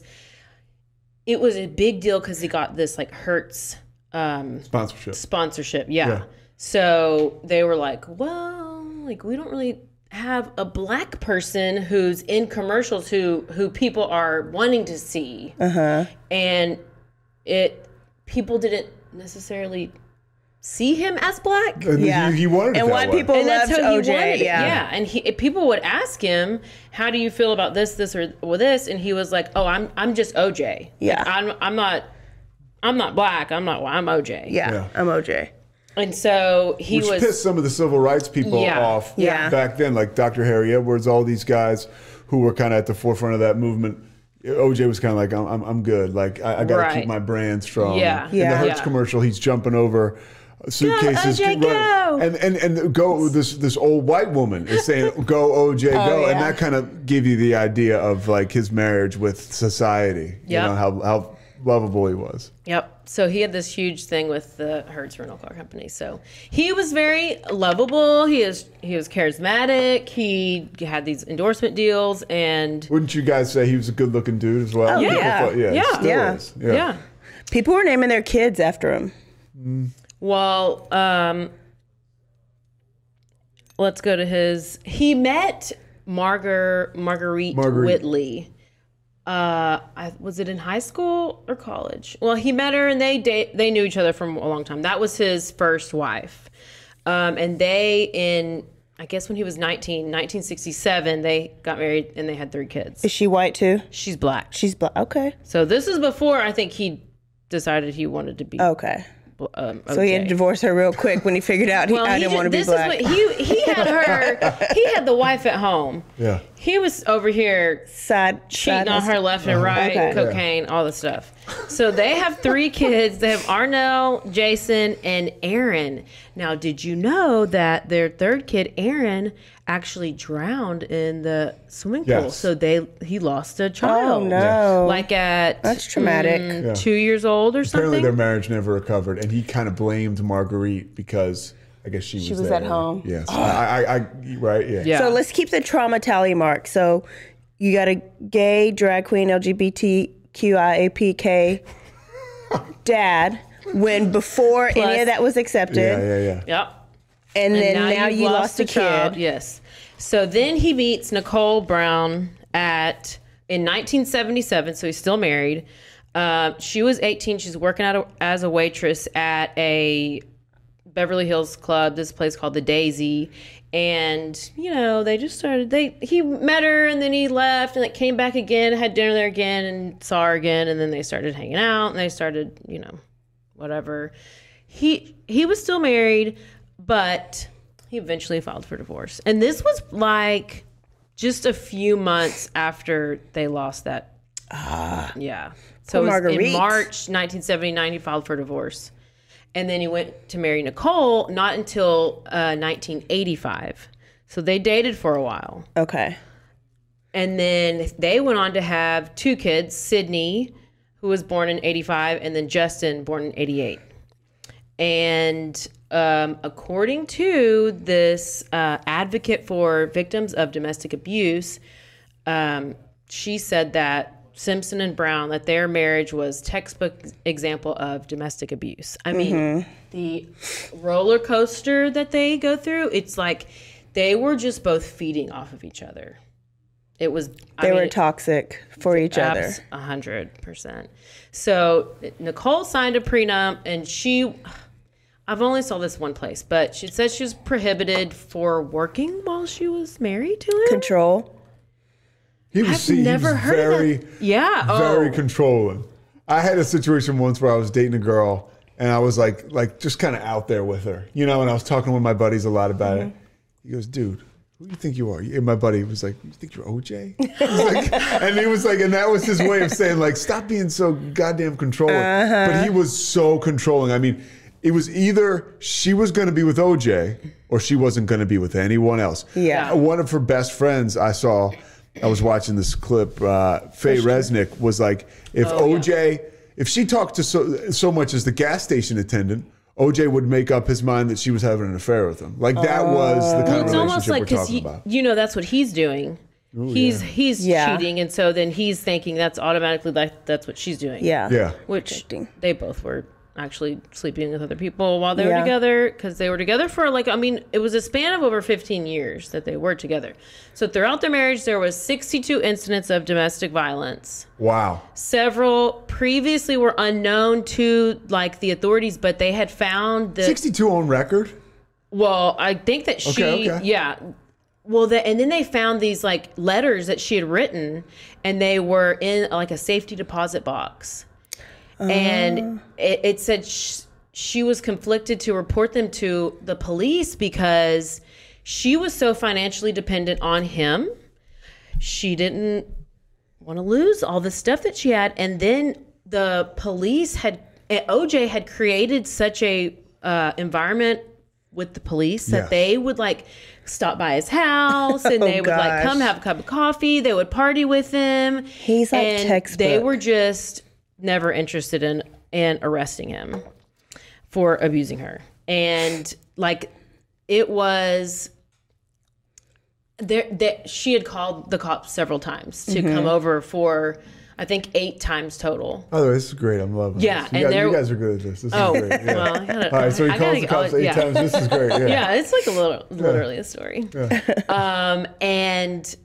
it was a big deal because he got this like Hertz um, Sponsorship. sponsorship. Yeah. Yeah. So they were like, well, like we don't really have a black person who's in commercials who who people are wanting to see. Uh-huh. And it people didn't necessarily see him as black. And Yeah. He, he wanted and that white people And that's loved how he OJ. wanted it. yeah. Yeah. And he, people would ask him, "How do you feel about this, this, or, or this?" and he was like, "Oh, I'm, I'm just OJ. Yeah. Like, I'm, I'm not, I'm not black. I'm not. I'm OJ. Yeah, Yeah. I'm OJ. And so he Which was. pissed some of the civil rights people Yeah. off Yeah. back then, like Dr. Harry Edwards, all these guys who were kind of at the forefront of that movement. OJ was kind of like, I'm, I'm, I'm good. Like, I, I got to Right. keep my brand strong. Yeah. yeah. In the Hertz Yeah. commercial, he's jumping over suitcases. OJ, go! And, and, and go, this, this old white woman is saying, go OJ, oh, go. Oh, And that kind of gave you the idea of like his marriage with society. You Yeah. know, how, how lovable he was. Yep. So he had this huge thing with the Hertz rental car company. So he was very lovable. He is he was charismatic. He had these endorsement deals, and Wouldn't you guys say he was a good looking dude as well? Oh, yeah. thought- yeah. he Yeah. still Yeah. is. yeah. People were naming their kids after him. Well, um, let's go to his. He met Margar Marguerite, Marguerite. Whitley. Uh, I, was it in high school or college? Well, he met her and they date, they knew each other from a long time. That was his first wife, um, and they in I guess when he was 19, 1967, they got married and they had three kids. Is she white too? She's black. She's black. Okay. So this is before I think he decided he wanted to be. Okay. Um, So he had to divorce her real quick when he figured out he, Well, I he didn't ju- want to be this black. is what he he had her. he had the wife at home. Yeah. He was over here Side cheating side on her left and right, Okay. cocaine, all the stuff. So they have three kids. They have Arnelle, Jason, and Aaron. Now, did you know that their third kid, Aaron, actually drowned in the swimming pool? Yes. So they he lost a child. Oh no. Like at That's traumatic. mm, Yeah. two years old or Apparently, something. Apparently, their marriage never recovered, and he kind of blamed Marguerite because I guess she was was there. at home. Yes, I, I, I, right, yeah, yeah. So let's keep the trauma tally mark. So you got a gay drag queen LGBTQIAPK dad when before any of that was accepted, yeah, yeah, yeah. Yep. and then now, you've you lost, a child. kid. Yes. So then he meets Nicole Brown at in 1977. So he's still married. Uh, she was 18. She's working out a, as a waitress at a Beverly Hills club. This place called the Daisy. And you know they just started. They he met her and then he left and like came back again, had dinner there again, and saw her again. And then they started hanging out and they started you know whatever. He he was still married, but he eventually filed for divorce. And this was like just a few months after they lost that. Ah. Yeah. So it was Marguerite. in March 1979 he filed for divorce. And then he went to marry Nicole not until uh, 1985. So they dated for a while. Okay. And then they went on to have two kids, Sydney, who was born in 85, and then Justin, born in 88. And um, according to this uh, advocate for victims of domestic abuse, um, she said that Simpson and Brown, that their marriage was textbook example of domestic abuse. I mean, mm-hmm. the roller coaster that they go through, it's like they were just both feeding off of each other. It was They I were mean, toxic for each other. A hundred percent. So Nicole signed a prenup, and she, I've only saw this one place, but she said she was prohibited for working while she was married to him. Control. He was, I've see, never was heard very, of that. Yeah. very oh. controlling. I had a situation once where I was dating a girl, and I was like, like just kind of out there with her, you know. And I was talking with my buddies a lot about Mm-hmm. it. He goes, "Dude, who do you think you are?" And my buddy was like, "You think you're OJ?" Like- and he was like, and that was his way of saying like, "Stop being so goddamn controlling." But he was so controlling. I mean, it was either she was going to be with OJ or she wasn't going to be with anyone else. Yeah. One of her best friends I saw. I was watching this clip. Uh, Faye Resnick was like, if Oh, OJ, if she talked to so so much as the gas station attendant, OJ would make up his mind that she was having an affair with him. Like that was the kind Well, of it's almost relationship like we're because talking about. you know that's what he's doing. he's he's Yeah. cheating, and so then he's thinking that's automatically like that's what she's doing. Yeah. Yeah. which they both were actually sleeping with other people while they Yeah. were together because they were together for like I mean it was a span of over 15 years that they were together. So throughout their marriage there was 62 incidents of domestic violence. Wow. Several previously were unknown to like the authorities, but they had found the 62 on record? well, I think that she, Okay, okay. yeah. Well, the, and then they found these like letters that she had written, and they were in like a safety deposit box, and it, it said sh- she was conflicted to report them to the police because she was so financially dependent on him. She didn't want to lose all the stuff that she had, and then the police had eh, OJ had created such a uh, environment with the police that Yes. they would like stop by his house and Oh, they would like come have a cup of coffee. They would party with him. He's like and They were just never interested in in arresting him for abusing her, and like it was there that she had called the cops several times to Mm-hmm. come over for I think eight times total. Oh, this is great. I'm loving Yeah, this. You, and guys, there- you guys are good at this. This Oh, is great. Yeah. well, gotta, All right, so he I calls gotta- the cops eight yeah. times. This is great. Yeah. Yeah, it's like a little, literally a story. Um, and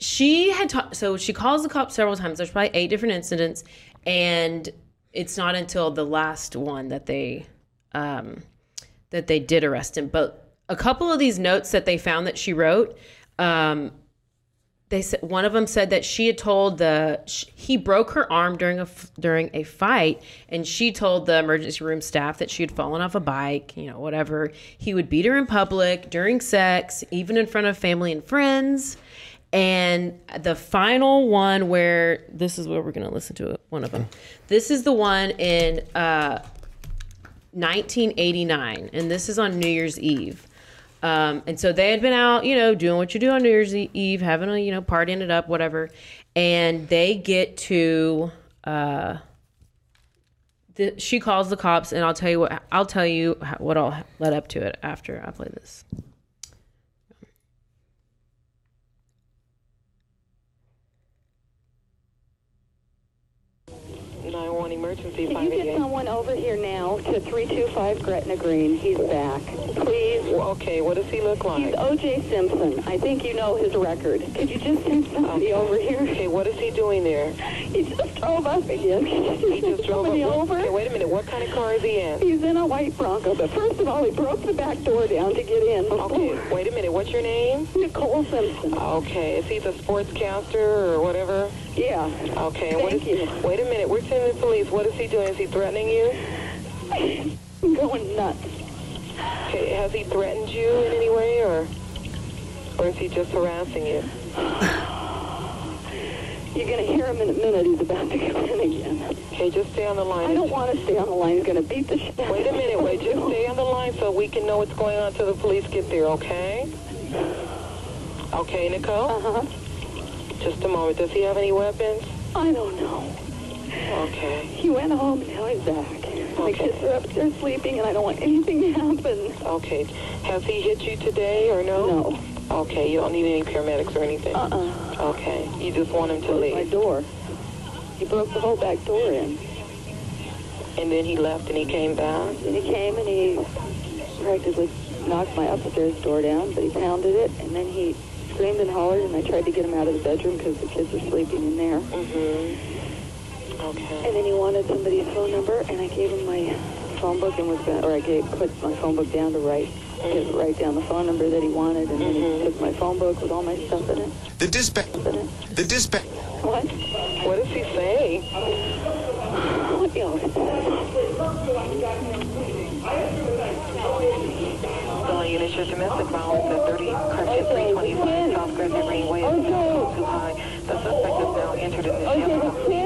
she had talked, so she calls the cops several times. There's probably eight different incidents, and it's not until the last one that they, um, that they did arrest him. But a couple of these notes that they found that she wrote, um, they said one of them said that she had told the sh- he broke her arm during a during a fight and she told the emergency room staff that she had fallen off a bike you know whatever he would beat her in public during sex even in front of family and friends and the final one where this is where we're going to listen to one of them this is the one in uh 1989 and this is on new year's eve um, and so they had been out, you know, doing what you do on New Year's Eve, having a, you know, partying it up, whatever. And they get to, uh, the, she calls the cops, and I'll tell you what, I'll tell you what all led up to it after I play this. 911 emergency Can you get someone over here now to 325 Gretna Green? He's back. Please. Well, okay, what does he look like? He's? O.J. Simpson. I think you know his record. Could you just send somebody over here? Okay, what is he doing there? He just drove up again. He just drove somebody up. over. Okay, wait a minute. What kind of car is he in? He's in a white Bronco, but first of all, he broke the back door down to get in. Before. Okay, wait a minute. What's your name? Nicole Simpson. Okay, is he the sportscaster or whatever? Yeah. Okay, what is? Thank you. Wait a minute. We're sending the police. What is he doing? Is he threatening you? I'm going nuts. Okay, has he threatened you in any way, or or is he just harassing you? You're going to hear him in a minute. He's about to come in again. Okay, just stay on the line. I don't want to stay on the line. He's going to beat the shit Wait a minute. Wait, just stay on the line so we can know what's going on till the police get there. Okay? Okay, Nicole. Uh-huh. Just a moment. Does he have any weapons? I don't know. Okay. He went home, now he's back. My Okay. kids are upstairs sleeping, and I don't want anything to happen. Okay. Has he hit you today or no? No. Okay. You don't need any paramedics or anything. Uh-uh. Okay. You just want him to leave. my door. He broke the whole back door in. and then he left and he came back. And he came and he practically knocked my upstairs door down, but he pounded it, and then he screamed and hollered, and I tried to get him out of the bedroom because the kids were sleeping in there. Mm-hmm. Okay. And then he wanted somebody's phone number, and I gave him my phone book and was going or I gave put my phone book down to write to write down the phone number that he wanted, and then he mm-hmm. took my phone book with all my stuff in it. The dispatch. The dispatch. What? What does he say? What the Calling unit your domestic violence at 30 Crescent 325 South Crescent Greenway is still too high. The suspect is now entered in the shelter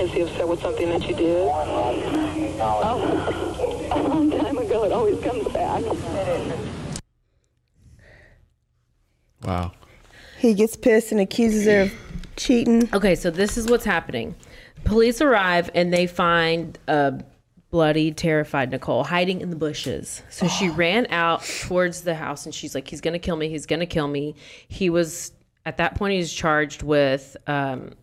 Is he upset with something that you did? Oh, a long time ago, it always comes back. Wow. He gets pissed and accuses her of cheating. Okay, so this is what's happening. Police arrive and they find a bloody, terrified Nicole hiding in the bushes. So she ran out towards the house and she's like, "He's gonna kill me! He's gonna kill me!" He was at that point he was charged with um,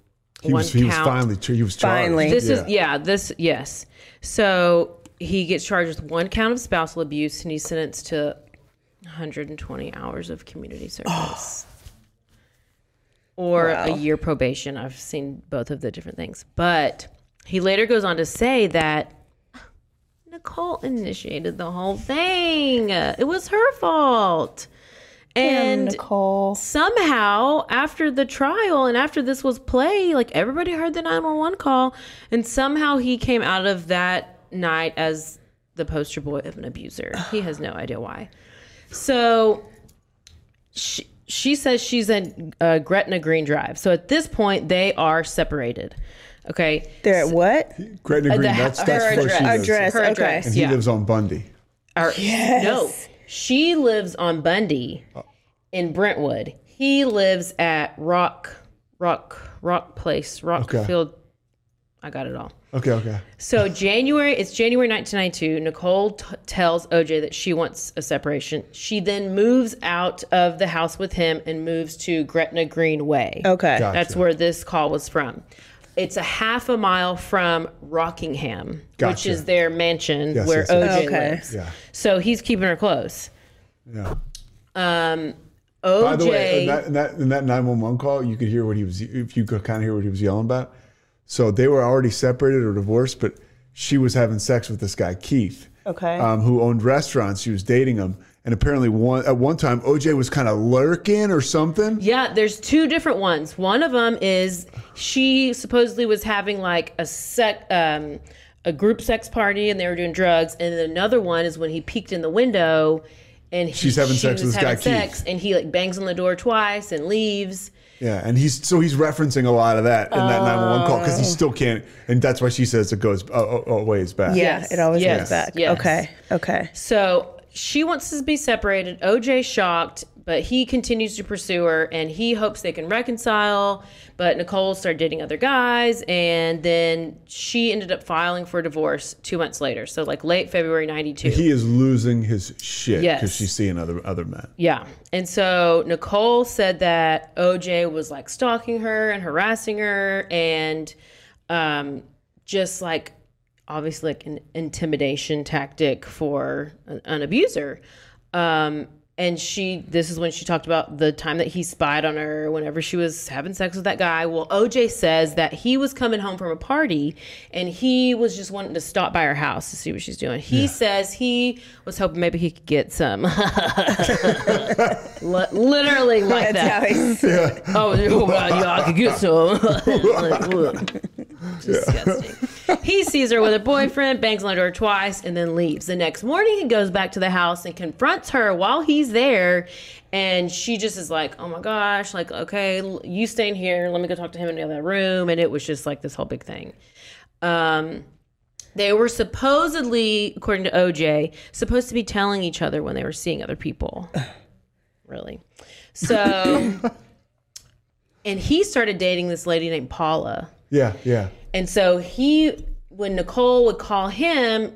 He one was, he was finally he was charged. Finally. This is yeah, this yes. So he gets charged with one count of spousal abuse and he's sentenced to 120 hours of community service. Oh. Or a year probation. I've seen both of the different things. But he later goes on to say that Nicole initiated the whole thing. It was her fault. And And Nicole. somehow after the trial and after this was play like everybody heard the 911 call and somehow he came out of that night as the poster boy of an abuser he has no idea why so she, she says she's at uh, gretna green drive so at this point they are separated okay They're at what? Gretna Green. the- that's her that's where address. she lives. Address. her okay. address And he yeah lives on Bundy. Or- No, she lives on Bundy in Brentwood. He lives at Rock, Rock, Rock Place, Rockfield. I got it all. Okay, okay. So January, it's January 1992. Nicole t- tells OJ that she wants a separation. She then moves out of the house with him and moves to Gretna Green Way. Okay. Gotcha. That's where this call was from. It's a half a mile from Rockingham, which is their mansion Yes, where yes, yes. OJ Okay. lives. Yeah. So he's keeping her close. Yeah. Um, OJ. By the way, in that, in that in that 911 call, you could hear what he was if you could kind of hear what he was yelling about. So they were already separated or divorced, but she was having sex with this guy Keith, Okay. um, who owned restaurants. She was dating him, and apparently one at one time OJ was kind of lurking or something. yeah, there's two different ones. One of them is she supposedly was having like a sec, um, a group sex party, and they were doing drugs. And then another one is when he peeked in the window, and he, She's having she sex with this guy, sex, Keith. and he like bangs on the door twice and leaves. Yeah, and he's so he's referencing a lot of that in that 911 call because he still can't, and that's why she says it goes uh, uh, uh, ways back. yeah, Yes, it always yes, goes back. yes. Okay. Okay. So she wants to be separated. OJ shocked, but he continues to pursue her and he hopes they can reconcile. But Nicole started dating other guys and then she ended up filing for divorce two months later. So like late February 92. He is losing his shit because Yes. she's seeing other other men. Yeah. And so Nicole said that OJ was like stalking her and harassing her and um, just like obviously like an intimidation tactic for an, an abuser. Um, and she, this is when she talked about the time that he spied on her whenever she was having sex with that guy. Well, OJ says that he was coming home from a party and he was just wanting to stop by her house to see what she's doing. He says he was hoping maybe he could get some literally like That's how that. he's. Oh, oh, well, yeah, I could get some. Like, ugh. Disgusting. He sees her with a boyfriend, bangs on the door twice, and then leaves. The next morning, he goes back to the house and confronts her while he's there. And she just is like, oh my gosh, like, okay, you stay in here. Let me go talk to him in the other room. And it was just like this whole big thing. Um, they were supposedly, according to OJ, supposed to be telling each other when they were seeing other people. really. So, and he started dating this lady named Paula. Yeah, yeah. And so he, when Nicole would call him,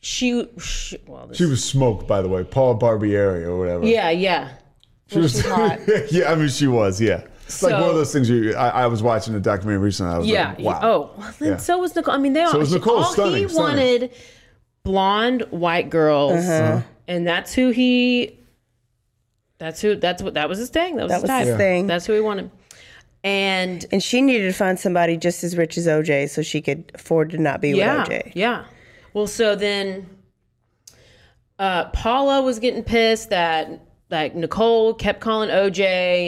she, she well, this, She was smoked, by the way, Paula Barbieri or whatever. yeah, yeah. she was. Hot. Yeah, I mean, she was. Yeah, it's like So- one of those things. You, I, I was watching a documentary recently. I was Yeah. like, wow. Oh, well, then Yeah. so was Nicole. I mean, they all. So was Nicole. All Stunning, he stunning. wanted blonde white girls, Uh-huh. and that's who he. That's who. That's what. That was his thing. That was That his was type. his thing. That's who he wanted. And And she needed to find somebody just as rich as OJ so she could afford to not be yeah, with OJ. yeah. Well, so then, uh, Paula was getting pissed that like Nicole kept calling OJ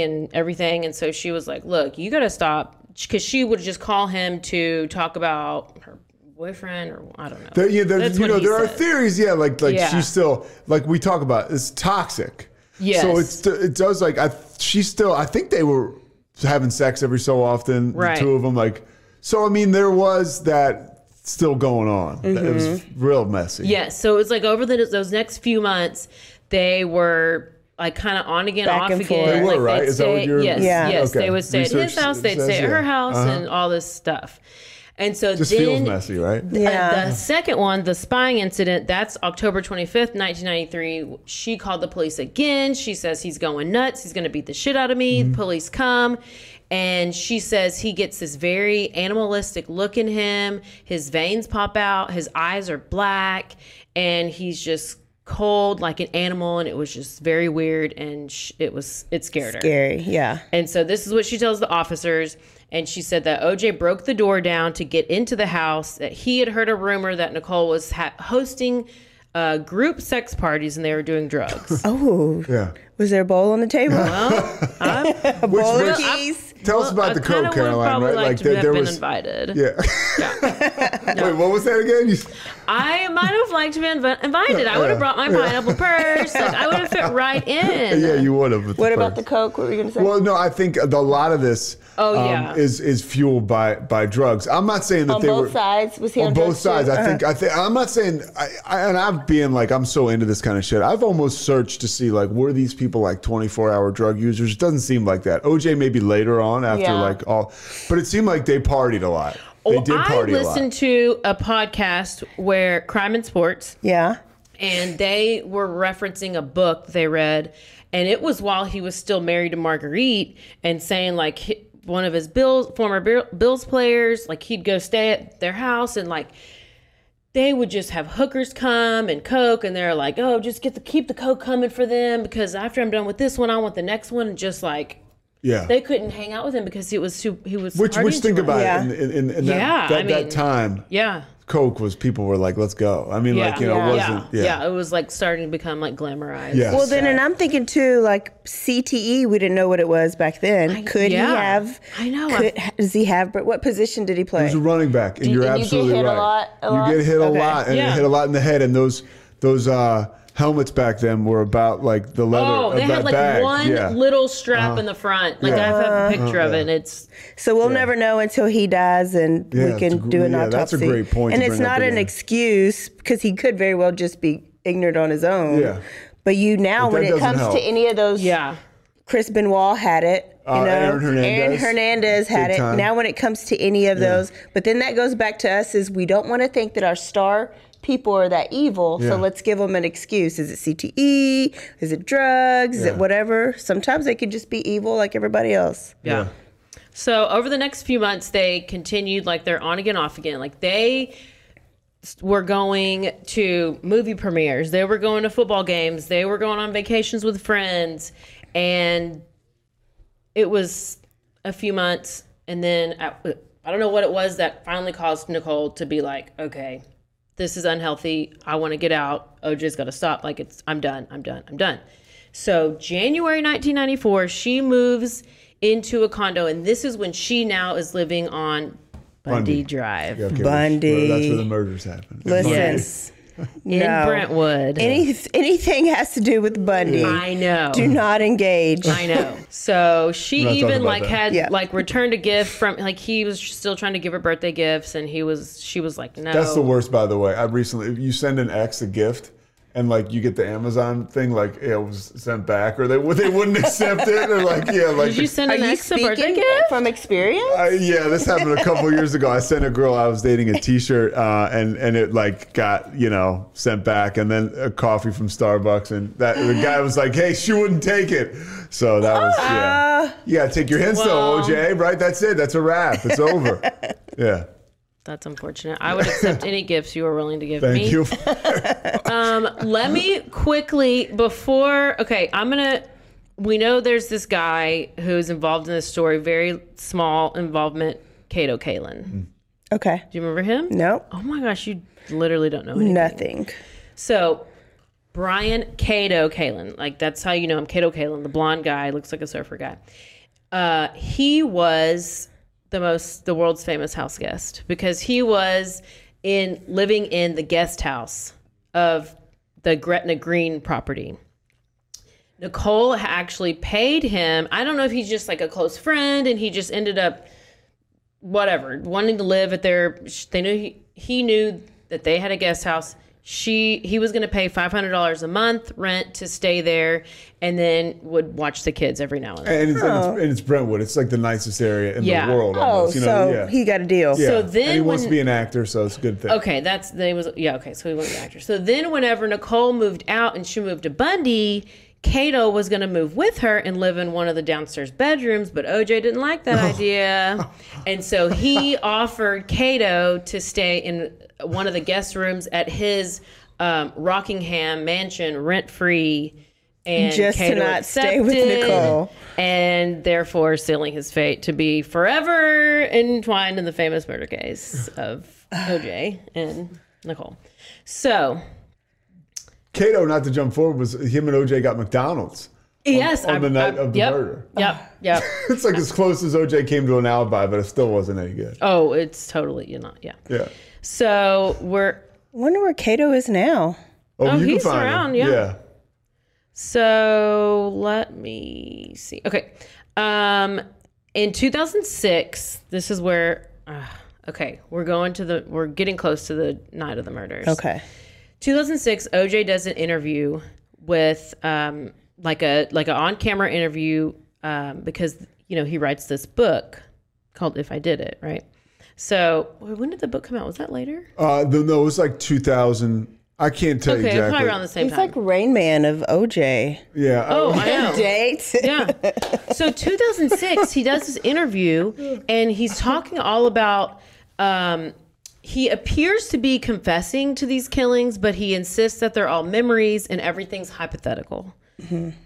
and everything, and so she was like, "Look, you got to stop," because she would just call him to talk about her boyfriend or I don't know. There, yeah, there, That's you what know, he there are theories. Yeah, like like Yeah. she's still like we talk about. It's toxic. Yeah. So it's it does like I she's still I think they were having sex every so often. Right. The two of them like So I mean, there was that still going on. It was Mm-hmm. real messy. Yes. So it was like over the, those next few months, they were like kind of on again, Back off and again. forth. They were, like right? they'd Is that what you're- Yes. Yeah. Yes. Okay. They would stay at his house. They'd says, stay at her house Uh-huh. and all this stuff. And so Just then feels messy, right? Uh, Yeah. the second one, the spying incident, that's October 25th, 1993. She called the police again. She says he's going nuts. He's going to beat the shit out of me. Mm-hmm. Police come. And she says he gets this very animalistic look in him. His veins pop out. His eyes are black. And he's just cold like an animal. And it was just very weird. And sh- it was, it scared her. Scary. Yeah. And so this is what she tells the officers. And she said that OJ broke the door down to get into the house, that he had heard a rumor that Nicole was ha- hosting uh, group sex parties and they were doing drugs. Oh, Yeah. was there a bowl on the table? well, I, a bowl of which- keys. Tell us about I the coke, would Caroline. probably Right? like, to there, have there been was. invited. Yeah. Wait, what was that again? You, I might have liked to be inv- invited. I would have brought my pineapple purse. Like I would have fit right in. yeah, you would have. with What about the coke? What were you gonna say? Well, no, I think a lot of this Oh, um, yeah. is is fueled by by drugs. I'm not saying that on they both were sides, was he on, on both drugs too? sides. I Uh-huh. think I think I'm not saying I, I and I'm being like I'm so into this kind of shit. I've almost searched to see like were these people like 24 hour drug users? It doesn't seem like that. OJ maybe later on after Yeah. like all, but it seemed like they partied a lot. They Well, did I party a lot. listened to a podcast where Crime and Sports Yeah. and they were referencing a book they read and it was while he was still married to marguerite and saying like hi- one of his bills former bills players like he'd go stay at their house and like they would just have hookers come and coke and they're like oh just get the keep the coke coming for them because after i'm done with this one i want the next one and just like yeah. they couldn't hang out with him because he was too he was which which partying think too about much. Yeah. it in, in, in that, Yeah, that, I mean- that time. yeah Coke was people were like, let's go. I mean, like you know, it yeah. wasn't. yeah yeah. it was like starting to become like glamorized Yes. Well, then, and I'm thinking too, like CTE, we didn't know what it was back then. could he have? I know, Could, does he have? But what position did he play? He was a running back, and you're and you get absolutely hit a right. lot- a you lot? get hit a Okay. lot, and Yeah. you hit a lot in the head. And those those uh, helmets back then were about like the leather in the back. Oh, of they that had like bag. one yeah. Uh-huh. little strap in the front. Like I have a picture of it, and it's So we'll never know until he dies, and Yeah, we can do an yeah, autopsy. that's a great point And to it's bring up not an again. excuse because he could very well just be ignorant on his own. Yeah. But you now, But when it comes help. to any of those, yeah. Chris Benoit had it. You Uh, know, Aaron Hernandez. Aaron Hernandez had it. time. Now, when it comes to any of those, but then that goes back to us: is we don't want to think that our star people are that evil. Yeah. So let's give them an excuse. Is it CTE? Is it drugs? Is it whatever? Sometimes they could just be evil like everybody else. Yeah. So over the next few months, they continued like they're on again, off again. Like they were going to movie premieres, they were going to football games, they were going on vacations with friends, and it was a few months, and then I, I don't know what it was that finally caused Nicole to be like, okay, this is unhealthy. I want to get out. OJ's got to stop. Like it's, I'm done. I'm done. I'm done. So January 1994, she moves into a condo, and this is when she now is living on Bundy, Bundy. Drive Yeah, okay, Bundy. That's where the murders happened. Listen, Yes. In No. Brentwood. any, anything has to do with Bundy. I know. Do not engage. I know. So she We're not talking even like that. had Yeah. like returned a gift from like he was still trying to give her birthday gifts, and he was she was like no. That's the worst, by the way. I recently, you send an ex a gift and like you get the Amazon thing, like it was sent back, or they they wouldn't accept it, or like yeah, like Did you send Are an ex a birthday speaking gift? from experience? I, yeah, this happened a couple years ago. I sent a girl I was dating a T-shirt, uh, and and it like got you know sent back, and then a coffee from Starbucks, and that the guy was like, "Hey, she wouldn't take it." So that was yeah. You gotta take your hints Well- though, OJ. Right? That's it. That's a wrap. It's over. yeah. That's unfortunate. I would accept any gifts you are willing to give me. Thank me. you. Let me quickly before okay, I'm gonna we know there's this guy who's involved in this story, very small involvement, Kato Kaelin. Okay. Do you remember him? Nope. Oh my gosh, you literally don't know anything. Nothing. So Brian Kato Kaelin, like that's how you know him, Kato Kaelin, the blonde guy, looks like a surfer guy. Uh, he was the most the world's famous house guest because he was in living in the guest house of the Gretna Green property. Nicole actually paid him. I don't know if he's just like a close friend and he just ended up whatever, wanting to live at their. They knew he, he knew that they had a guest house. She he was going to pay five hundred dollars a month rent to stay there, and then would watch the kids every now and then. And it's, and, it's, oh. and it's Brentwood. It's like the nicest area in Yeah. the world. Oh, Almost, you know? so yeah. he got a deal. yeah. So then and he wants to be an actor, so it's a good thing. Okay, that's they was yeah. Okay, so he wasn't be an actor. So then, whenever Nicole moved out and she moved to Bundy, Kato was going to move with her and live in one of the downstairs bedrooms, but OJ didn't like that idea, and so he offered Kato to stay in one of the guest rooms at his um, Rockingham mansion, rent free. And Just to Kato not stay with accepted, Nicole. and therefore sealing his fate to be forever entwined in the famous murder case of OJ and Nicole. So, Kato, not to jump forward, was him and OJ got McDonald's yes, on I- the night I- of the yep, murder. Yep, yep. It's like as close as OJ came to an alibi, but it still wasn't any good. oh, it's totally you know, yeah. Yeah. So we're Wonder where Kato is now. Oh, Oh, he's around, yeah. Yeah. So let me see. Okay. Um in 2006, this is where uh, okay, we're going to the we're getting close to the night of the murders. Okay. 2006 OJ does an interview with um like a like an on-camera interview um because you know, he writes this book called If I Did It, right? So, when did the book come out? Was that later? Uh, the, no, it was like 2000. I can't tell you Okay, exactly. probably around the same He's time. like Rain Man of OJ. yeah. oh, I know. Date. yeah. So 2006, he does this interview and he's talking all about. Um, he appears to be confessing to these killings, but he insists that they're all memories and everything's hypothetical.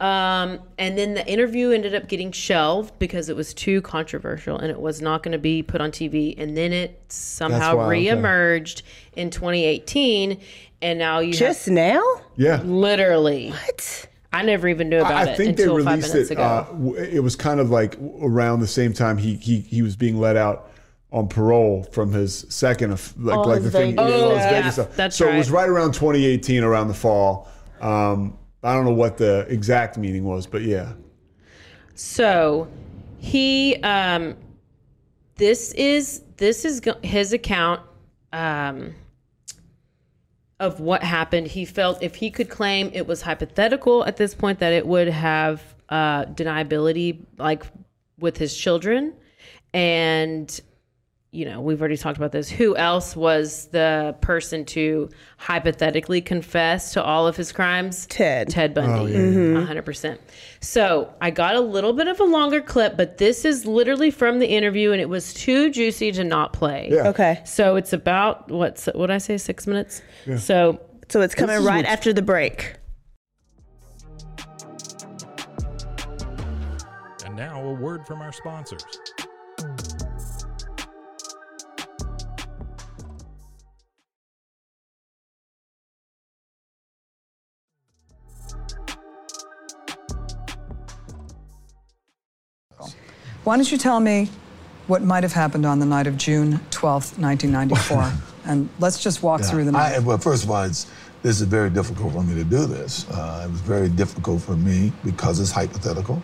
Um, and then the interview ended up getting shelved because it was too controversial and it was not going to be put on TV. And then it somehow why, okay. reemerged in 2018. And now you Just now? yeah. literally. What? I never even knew about I it think they until five released minutes it. ago. Uh, it was kind of like around the same time he he he was being let out on parole from his second, of- like like the his thing, Vegas- yeah, Oh, Las yeah, Vegas stuff. that's so it was right. right around 2018, around the fall. Um, I don't know what the exact meaning was, but yeah. So he um this is this is his account um of what happened. He felt if he could claim it was hypothetical at this point that it would have uh deniability like with his children and you know, we've already talked about this. Who else was the person to hypothetically confess to all of his crimes? Ted. Ted Bundy, oh, mm-hmm. a hundred percent. So I got a little bit of a longer clip, but this is literally from the interview, and it was too juicy to not play. Yeah. Okay. So it's about what's what I say, six minutes. So So it's coming right what's- after the break. And now a word from our sponsors. Why don't you tell me what might have happened on the night of June 12th, 1994? and let's just walk through the night. I, well, first of all, it's, this is very difficult for me to do this. Uh, it was very difficult for me because it's hypothetical.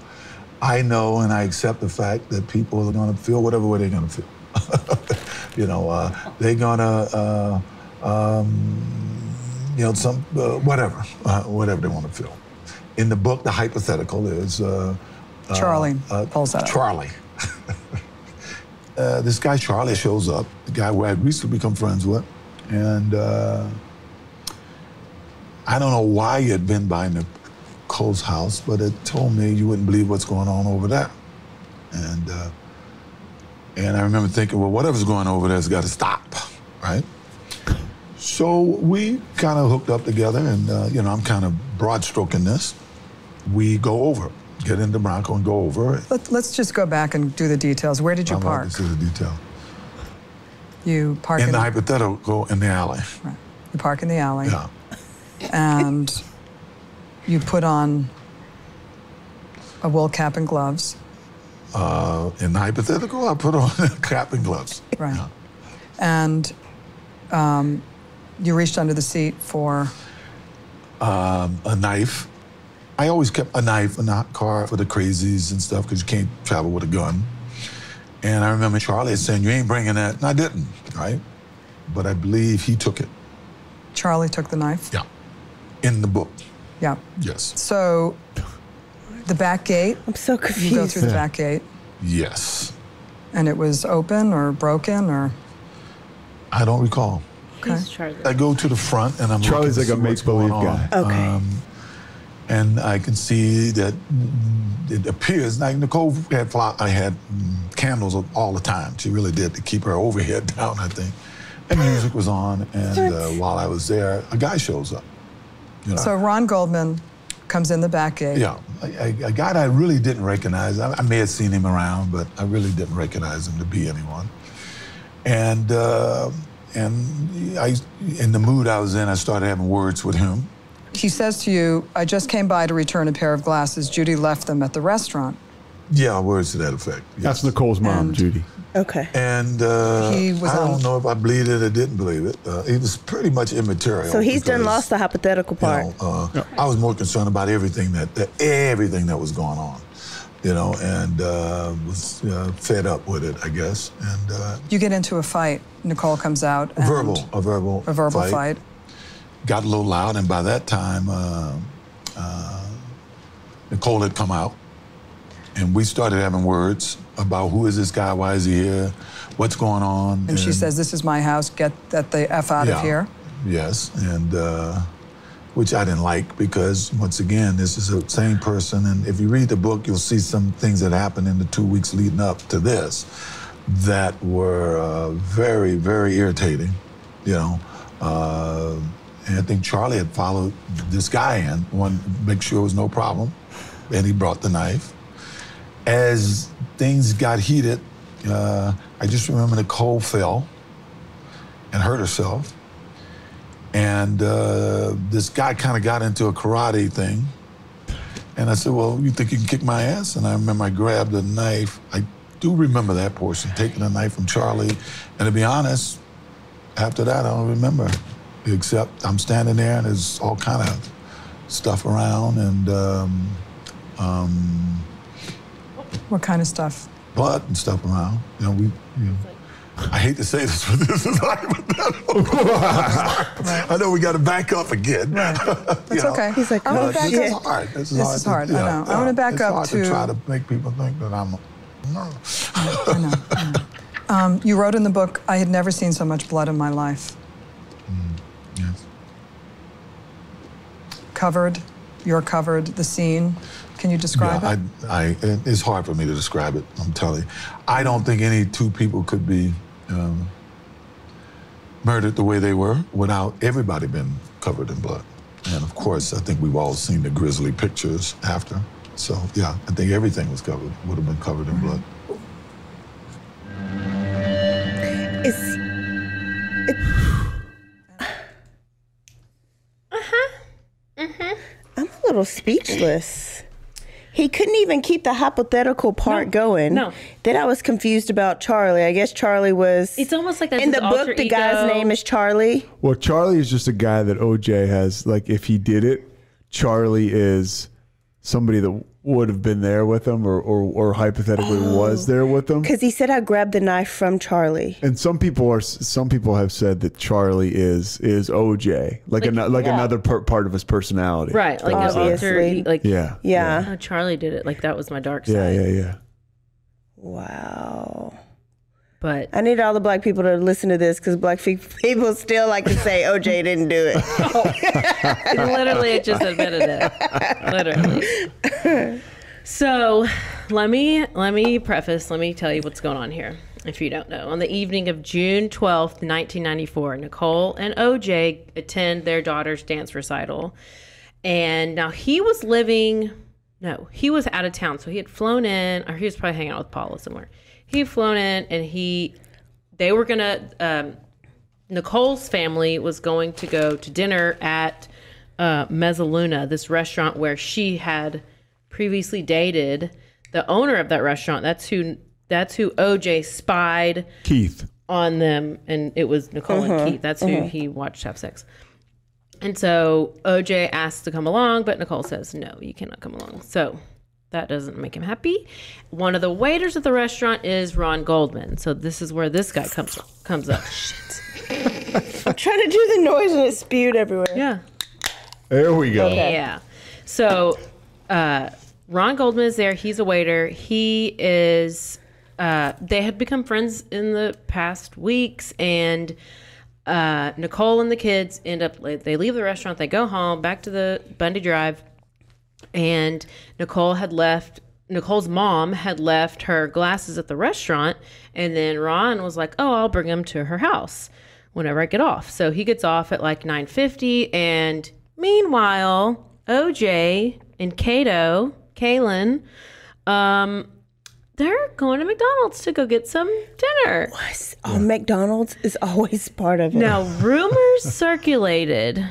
I know and I accept the fact that people are going to feel whatever way they're going to feel. you know, uh, they're going to, uh, um, you know, some uh, whatever, uh, whatever they want to feel. In the book, the hypothetical is uh, Charlie uh, pulls that up. Charlie. uh, this guy Charlie shows up, the guy who I had recently become friends with, and uh, I don't know why he had been by Nicole's house, but it told me you wouldn't believe what's going on over there. And uh, and I remember thinking, well, whatever's going on over there's got to stop, right? So we kind of hooked up together, and uh, you know, I'm kind of broad stroking this. We go over, get in the Bronco and go over. Let, let's just go back and do the details. Where did you I'm park? see the detail. You park In in, the hypothetical, in the alley. right. you park in the alley, Yeah. and you put on a wool cap and gloves. Uh, in the hypothetical, I put on a cap and gloves. Right. Yeah. And um, you reached under the seat for Um, a knife. I always kept a knife in the car for the crazies and stuff because you can't travel with a gun. And I remember Charlie saying, "You ain't bringing that." And I didn't, right? But I believe he took it. Charlie took the knife? Yeah. In the book. Yeah. Yes. So the back gate, I'm so confused. you go confused. through the back gate, Yes. and it was open or broken or. I don't recall. Okay. Charlie. I go to the front and I'm Charlie's like a see what's going make-believe guy. Okay. Um, and I can see that it appears like Nicole had fly, I had mm, candles all the time. She really did to keep her overhead down, I think. And music was on, and uh, while I was there, a guy shows up. You know, So Ron Goldman comes in the back gate. yeah, a, a- guy that I really didn't recognize. I, I may have seen him around, but I really didn't recognize him to be anyone. And uh, and I, in the mood I was in, I started having words with him. He says to you, I just came by to return a pair of glasses. Judy left them at the restaurant. Yeah, words to that effect. That's Nicole's mom, And- Judy. Okay. And uh, He was I don't on- know if I believed it or didn't believe it. Uh, it was pretty much immaterial. So he's done lost the hypothetical you part. know, uh, I was more concerned about everything that, that everything that was going on, you know, and uh, was uh, fed up with it, I guess. And uh, You get into a fight. Nicole comes out. And verbal, a verbal, A verbal fight. Got a little loud, and by that time, uh, uh, Nicole had come out, and we started having words about who is this guy, why is he here, what's going on. And she says, This is my house. Get that the F out of here. Yes, and uh, which I didn't like because once again, this is the same person, and if you read the book, you'll see some things that happened in the two weeks leading up to this that were uh, very, very irritating. You know, uh, and I think Charlie had followed this guy in, to make sure it was no problem, and he brought the knife. As things got heated, uh, I just remember Nicole fell and hurt herself. And uh, this guy kind of got into a karate thing. And I said, Well, you think you can kick my ass? And I remember I grabbed a knife. I do remember that portion, taking a knife from Charlie. And to be honest, after that, I don't remember, except I'm standing there and there's all kind of stuff around and um, um, What kind of stuff? blood and stuff around. You know, we. You know, I hate to say this, but this is hypothetical. I know we got to back up again. It's okay. He's like, I want to back This is up. hard. This is This hard. is to- hard, I yeah, know. I wanna back it's up hard to- try to make people think that I'm. No. I know. I know. Um, you wrote in the book, I had never seen so much blood in my life. Yes. Covered, you're covered, the scene. Can you describe yeah, it? I, I, it's hard for me to describe it. I'm telling you, I don't think any two people could be um, murdered the way they were without everybody being covered in blood. And of course, I think we've all seen the grisly pictures after. So yeah, I think everything was covered, would have been covered in blood. It's, little speechless. He couldn't even keep the hypothetical part going. no. Then I was confused about Charlie. I guess Charlie was. It's almost like that's in his the book. alter The guy's name is Charlie. Well, Charlie is just a guy that OJ has. Like, if he did it, Charlie is somebody that would have been there with him, or or, or hypothetically was oh. there with him. Because he said I grabbed the knife from Charlie. And some people are some people have said that Charlie is is OJ, like ano- like yeah. another per- part of his personality. Right, like an alter, Obviously. like Yeah. Yeah. Oh, Charlie did it. Like that was my dark side. Yeah. Yeah. Yeah. Wow. But I need all the black people to listen to this because black people still like to say OJ didn't do it. literally, it just admitted it. Literally. So, let me let me preface. Let me tell you what's going on here. If you don't know, on the evening of June twelfth, nineteen ninety four, Nicole and OJ attend their daughter's dance recital, and now he was living. No, he was out of town, so he had flown in, or he was probably hanging out with Paula somewhere. He had flown in, and he, they were gonna. Um, Nicole's family was going to go to dinner at uh, Mezzaluna, this restaurant where she had previously dated the owner of that restaurant. That's who. That's who OJ spied Keith. on them, and it was Nicole and Keith. That's who he watched have sex. And so OJ asks to come along, but Nicole says, no, you cannot come along. So That doesn't make him happy. One of the waiters at the restaurant is Ron Goldman. So this is where this guy comes comes up. I'm trying to do the noise and it spewed everywhere. Yeah. There we go. Yeah. So uh, Ron Goldman is there. He's a waiter. He is. Uh, they had become friends in the past weeks, and uh, Nicole and the kids end up. They leave the restaurant. They go home back to the Bundy Drive, and Nicole had left. Nicole's mom had left her glasses at the restaurant, and then Ron was like, "Oh, I'll bring them to her house whenever I get off." So he gets off at like nine fifty, and meanwhile, OJ and Kato, Kaelin, um, they're going to McDonald's to go get some dinner. Oh, McDonald's is always part of it. Now, rumors circulated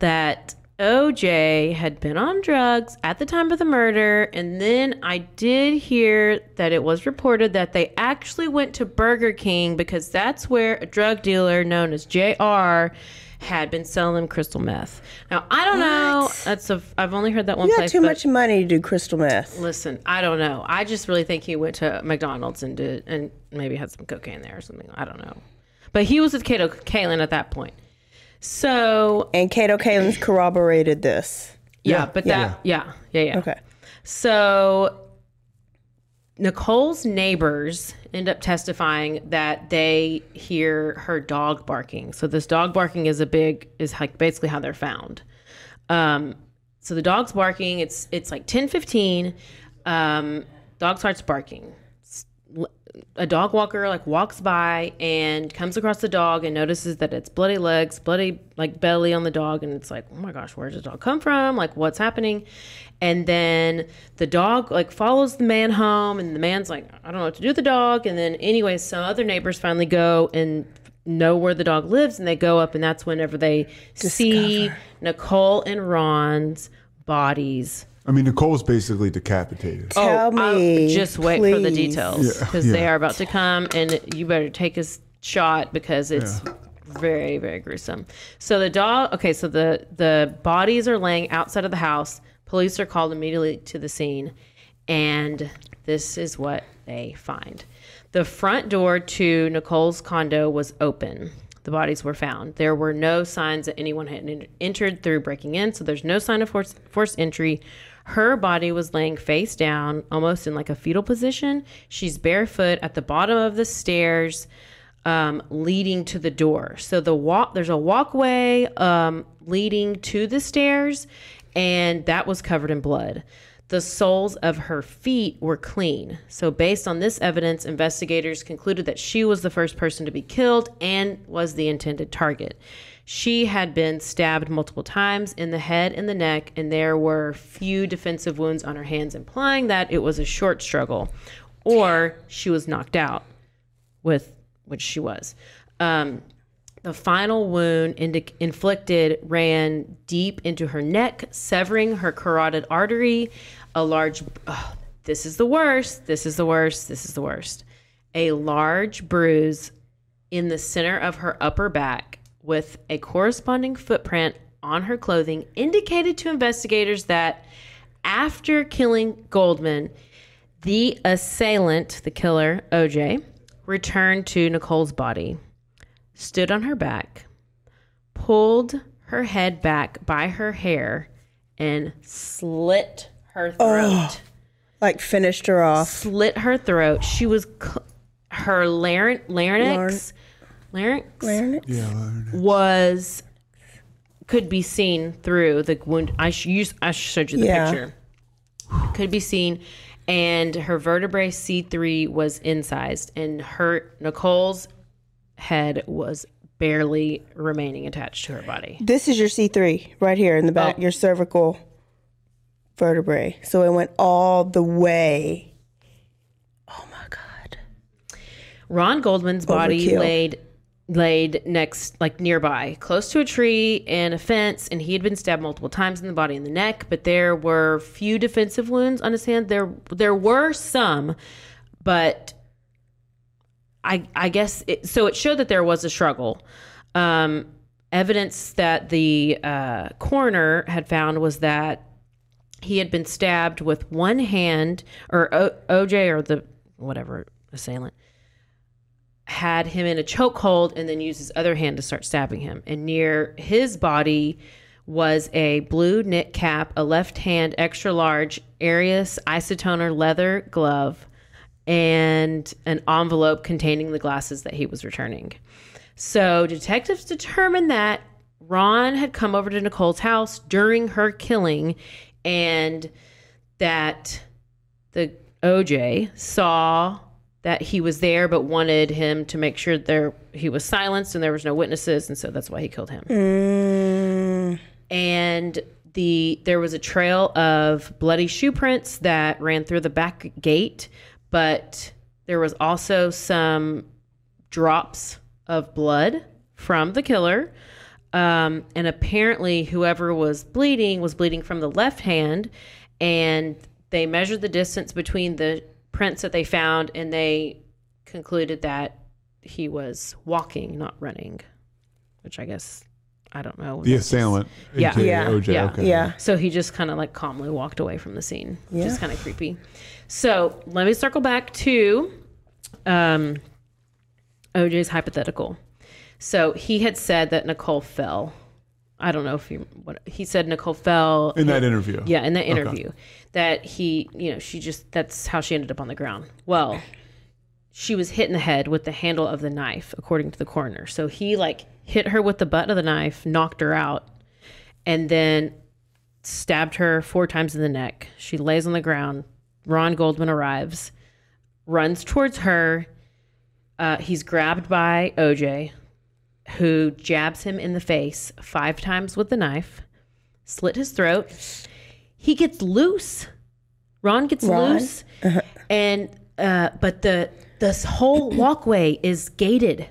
that OJ had been on drugs at the time of the murder, and then I did hear that it was reported that they actually went to Burger King because that's where a drug dealer known as JR had been selling them crystal meth. Now, I don't know. That's a I've only heard that one You got place. too much money to do crystal meth. Listen, I don't know. I just really think he went to McDonald's and did and maybe had some cocaine there or something. I don't know. But he was with Kato Kaelin at that point. So And Kato Kaelin's corroborated this. yeah, but that yeah, yeah, yeah. Okay. So Nicole's neighbors end up testifying that they hear her dog barking. So this dog barking is a big is like basically how they're found. Um, so the dog's barking. It's it's like ten fifteen. Um, dog starts barking. A dog walker like walks by and comes across the dog and notices that it's bloody legs, bloody like belly on the dog, and it's like, oh my gosh, where did the dog come from? Like, what's happening? And then the dog like follows the man home, and the man's like, I don't know what to do with the dog. And then, anyway, some other neighbors finally go and know where the dog lives, and they go up, and that's whenever they see Nicole and Ron's bodies. I mean, Nicole's basically decapitated. Oh, Tell I'll- just wait for the please. details Yeah, because they are about to come, and you better take a shot because it's very, very gruesome. So the dog. Okay, so the the bodies are laying outside of the house. Police are called immediately to the scene, and this is what they find. The front door to Nicole's condo was open. The bodies were found. There were no signs that anyone had entered through breaking in, so there's no sign of force, forced entry. Her body was laying face down, almost in like a fetal position. She's barefoot at the bottom of the stairs um, leading to the door. So the walk, there's a walkway um, leading to the stairs, and that was covered in blood. The soles of her feet were clean. So, based on this evidence, investigators concluded that she was the first person to be killed and was the intended target. She had been stabbed multiple times in the head and the neck, and there were few defensive wounds on her hands, implying that it was a short struggle or she was knocked out with which she was. Um, the final wound inflicted ran deep into her neck, severing her carotid artery. A large, oh, this is the worst, this is the worst, this is the worst. A large bruise in the center of her upper back with a corresponding footprint on her clothing indicated to investigators that after killing Goldman, the assailant, the killer, OJ, returned to Nicole's body, stood on her back, pulled her head back by her hair, and slit her throat. Like finished her off. Slit her throat. She was cl- her laryn- larynx, larynx, Larynx? was could be seen through the wound. I sh- used, I showed you the Yeah. picture. Could be seen, and her vertebrae C three was incised, and her Nicole's head was barely remaining attached to her body. This is your C3 right here in the back, Oh. your cervical vertebrae. So it went all the way. Oh my God. Ron Goldman's body Overkill. laid laid next like nearby close to a tree and a fence and he had been stabbed multiple times in the body and the neck but there were few defensive wounds on his hand. There there were some but i i guess it, so it showed that there was a struggle. Um evidence that the uh coroner had found was that he had been stabbed with one hand, or o- OJ or the whatever assailant had him in a chokehold and then used his other hand to start stabbing him. And near his body was a blue knit cap, a left hand extra large Aris Isotoner leather glove, and an envelope containing the glasses that he was returning. So detectives determined that Ron had come over to Nicole's house during her killing and that the OJ saw that he was there but wanted him to make sure there he was silenced and there was no witnesses and so that's why he killed him. And the there was a trail of bloody shoe prints that ran through the back gate, but there was also some drops of blood from the killer. Um, and apparently, whoever was bleeding was bleeding from the left hand. And they measured the distance between the prints that they found, and they concluded that he was walking, not running, which I guess I don't know. The assailant, Yeah. Yeah. OJ. Yeah. Okay. Yeah. So he just kind of like calmly walked away from the scene, which is kind of creepy. So let me circle back to um, OJ's hypothetical. So he had said that Nicole fell. I don't know if you what he said. Nicole fell In that interview. Yeah, in that Okay. interview, that he, you know, she just that's how she ended up on the ground. Well, she was hit in the head with the handle of the knife, according to the coroner. So he like hit her with the butt of the knife, knocked her out, and then stabbed her four times in the neck. She lays on the ground. Ron Goldman arrives, runs towards her. Uh, he's grabbed by OJ, who jabs him in the face five times with the knife, slit his throat. He gets loose. Ron gets Ron? loose, and uh, but the this whole walkway is gated.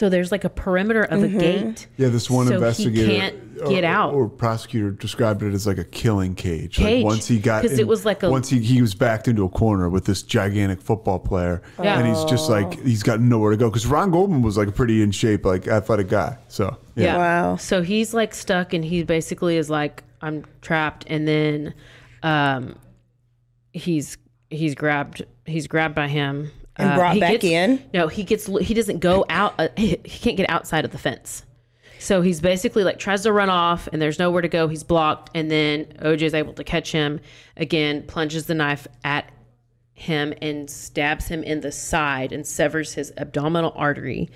So there's like a perimeter of a gate. Yeah, this one So he investigator can't or- get out. or prosecutor described it as like a killing cage. Cage, Like once he got 'cause it was like a- once he, he was backed into a corner with this gigantic football player, Yeah. and he's just like he's got nowhere to go because Ron Goldman was like a pretty in shape, like athletic guy. So yeah, Yeah. Wow. So he's like stuck and he basically is like, I'm trapped. And then um he's he's grabbed he's grabbed by him. And Uh, brought he back gets- in? No, he gets he doesn't go out uh, he can't get outside of the fence. So he's basically like tries to run off and there's nowhere to go. He's blocked and then OJ is able to catch him again, plunges the knife at him and stabs him in the side and severs his abdominal artery.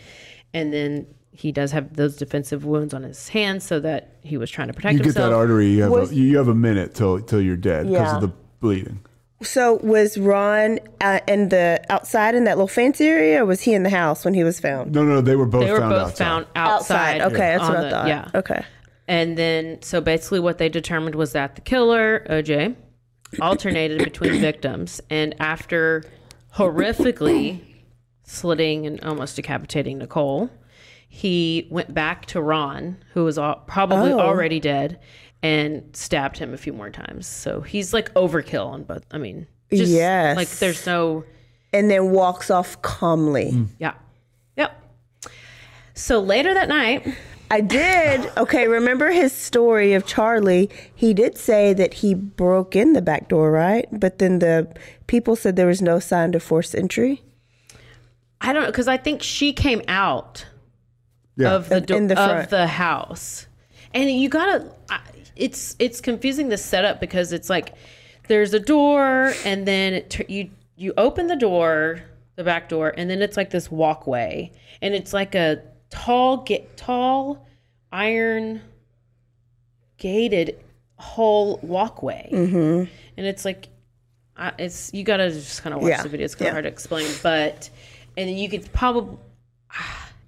And then he does have those defensive wounds on his hands so that he was trying to protect you get himself. that artery, you have Was- a, you have a minute till till you're dead because Yeah. of the bleeding. So was Ron uh, in the outside in that little fancy area, or was he in the house when he was found? No, no, they were both They were found both outside. found outside. Okay, that's on what I thought. Yeah. Okay. And then, so basically, what they determined was that the killer, OJ, alternated between victims. And after horrifically slitting and almost decapitating Nicole, he went back to Ron, who was al- probably Oh. already dead, and stabbed him a few more times. So he's like overkill on both. I mean, just Yes. like there's no. And then walks off calmly. Mm. Yeah. Yep. So later that night, I did. Okay, remember his story of Charlie? He did say that he broke in the back door, right? But then the people said there was no sign of forced entry. I don't know because I think she came out Yeah. of the In- door in the of the house, and you gotta. I- It's it's confusing the setup because it's like there's a door and then it, tur- you you open the door, the back door, and then it's like this walkway, and it's like a tall get tall iron gated whole walkway, mm-hmm. and it's like I, it's you gotta just kind of watch Yeah. the video. It's kind of Yeah. hard to explain, but and then you could probably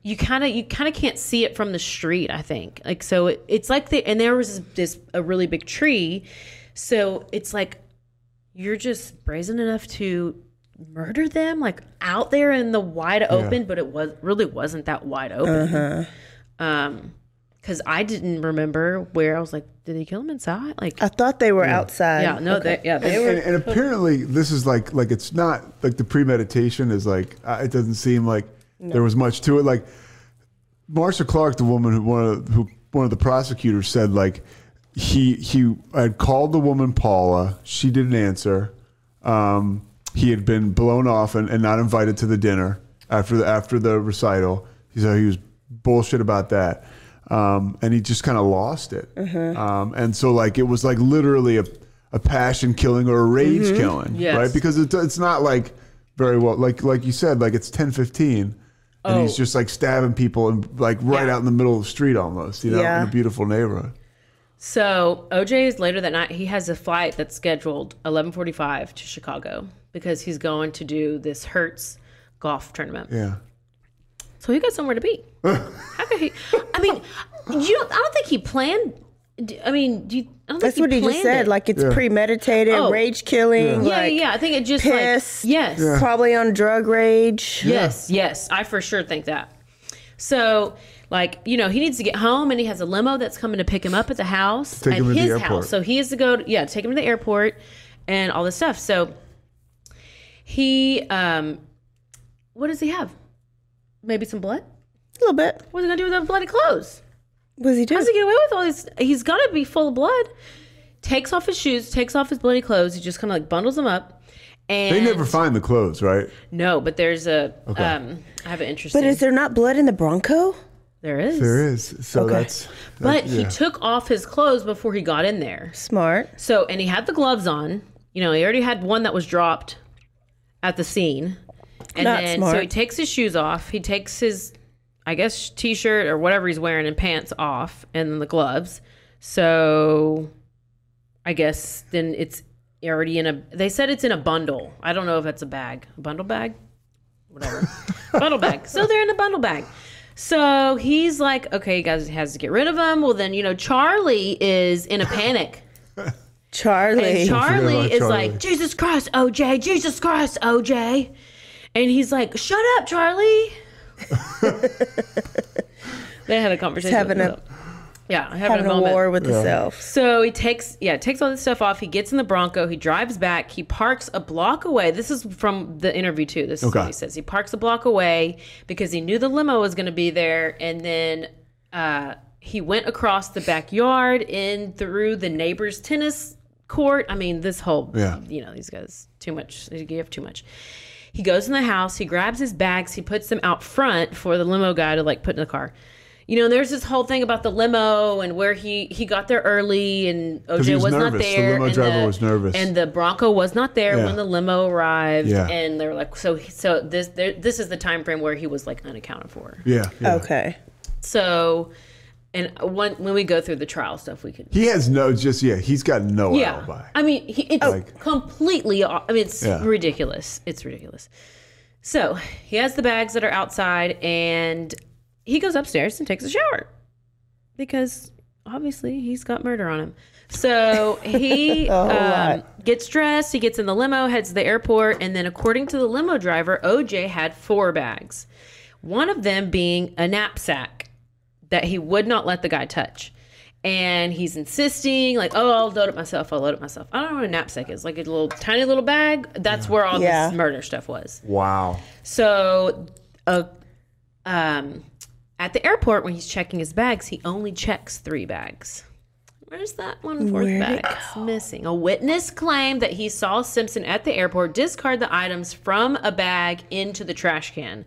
you kind of you kind of can't see it from the street. I think like so it, it's like the and there was this a really big tree, so it's like you're just brazen enough to murder them like out there in the wide open, but it was really wasn't that wide open. Um, because I didn't remember where I was like, did they kill him inside? Like, I thought they were outside. yeah, no, they, yeah, they and, were. and, and apparently this is like like it's not like the premeditation is like uh, it doesn't seem like there was much to it like Marcia Clark the woman who one of the, who one of the prosecutors said like he he had called the woman Paula. She didn't answer. Um, he had been blown off and, and not invited to the dinner after the after the recital. He said he was bullshit about that, um, and he just kind of lost it. Um, and so like it was like literally a, a passion killing or a rage killing, Yes. right? Because it, it's not like very well like like you said like it's ten fifteen. And he's Oh. just like stabbing people and like right Yeah. out in the middle of the street almost, you know, Yeah. in a beautiful neighborhood. So OJ is later that night. He has a flight that's scheduled 11:45 to Chicago because he's going to do this Hertz golf tournament. Yeah. So he got somewhere to be. How could he? I mean, you don't. I don't think he planned. I mean, do you, That's what he just said. it. Like it's Yeah. premeditated, Oh. rage killing. yeah, like, yeah, yeah. I think it just piss. like yes, Probably on drug rage. yes, yes. I for sure think that. So. Like you know, he needs to get home, and he has a limo that's coming to pick him up at the house Take at him to the his airport. house. So he has to go, yeah, take him to the airport, and all this stuff. So he, um, what does he have? Maybe some blood. A little bit. What's he gonna do with the bloody clothes? What does he do? How does he get away with all this? He's got to be full of blood. Takes off his shoes, takes off his bloody clothes. He just kind of like bundles them up. And They never find the clothes, right? no, but there's a. Okay. Um, I have an interesting. but is there not blood in the Bronco? there is. There is. So Okay. that's. But that- he took off his clothes before he got in there. Smart. So, and he had the gloves on. You know, he already had one that was dropped at the scene. And Not then, so he takes his shoes off. He takes his, I guess, t shirt or whatever he's wearing and pants off, and then the gloves. So, I guess then it's already in a, they said it's in a bundle. I don't know if that's a bag. A bundle bag? Whatever. bundle bag. So they're in a bundle bag. So he's like, okay, you guys has to get rid of them. Well, then, you know, Charlie is in a panic. Charlie. And Charlie is Charlie. like, Jesus Christ, OJ, Jesus Christ, OJ. And he's like, shut up, Charlie. They had a conversation. having with a- him. yeah, having, having a a moment. war with the self. So he takes, yeah, takes all this stuff off. He gets in the Bronco. He drives back. He parks a block away. This is from the interview too. This is Okay. what he says. He parks a block away because he knew the limo was going to be there, and then uh, he went across the backyard in through the neighbor's tennis court. I mean, this whole, Yeah. you know, these guys too much. You have too much. He goes in the house. He grabs his bags. He puts them out front for the limo guy to like put in the car. You know, there's this whole thing about the limo and where he he got there early and OJ was was, not nervous. The limo and driver was nervous. and the Bronco was not there Yeah. when the limo arrived. Yeah. And they're like, so so this there, this is the time frame where he was like unaccounted for. Yeah. yeah. Okay. So, and when when we go through the trial stuff, we can. He has no, just, yeah, he's got no Yeah, alibi. I mean, he, it's Like- completely. I mean, it's Yeah. ridiculous. It's ridiculous. So he has the bags that are outside, and he goes upstairs and takes a shower because obviously he's got murder on him. So he um, gets dressed. He gets in the limo, heads to the airport, and then according to the limo driver, OJ had four bags. One of them being a knapsack that he would not let the guy touch. And he's insisting, like, oh, I'll load it myself. I'll load it myself. I don't know what a knapsack is. Like a little tiny little bag. That's where all Yeah. this murder stuff was. Wow. So, uh, um, at the airport, when he's checking his bags, he only checks three bags. Where's that one fourth Where'd bag? it It's missing. A witness claimed that he saw Simpson at the airport discard the items from a bag into the trash can.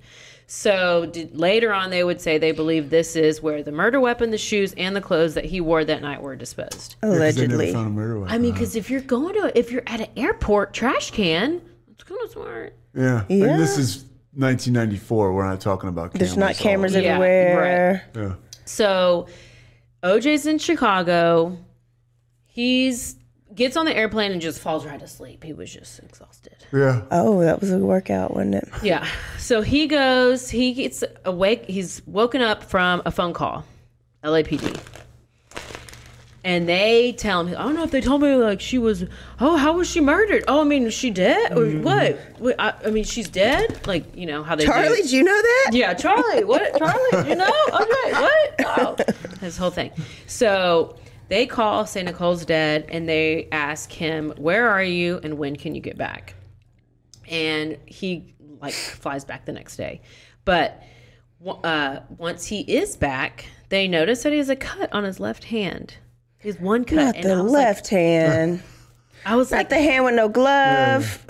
So did, later on, they would say they believe this is where the murder weapon, the shoes, and the clothes that he wore that night were disposed. they never Allegedly. found a murder weapon. I mean, because if you're going to, if you're at an airport trash can, it's kind of smart. yeah. Yeah. And this is 1994. We're not talking about cameras. There's not cameras Yeah, everywhere. Yeah. So OJ's in Chicago. He's gets on the airplane and just falls right asleep. He was just exhausted. Yeah. Oh, that was a workout, wasn't it? Yeah. So he goes, he gets awake, he's woken up from a phone call, LAPD. And they tell him, I don't know if they told me like she was, oh, how was she murdered? Oh, I mean, is she dead? Or mm-hmm. what? Wait, I, I mean, she's dead? Like, you know, how they do- Charlie, did you know that? Yeah, Charlie. What? Charlie? You know? Okay. What? Oh, this whole thing. So they call, say Nicole's dead, and they ask him, "Where are you? And when can you get back?" And he like flies back the next day, but uh, once he is back, they notice that he has a cut on his left hand. His one cut. Not and the was like- left hand. I was Not like, the hand with no glove.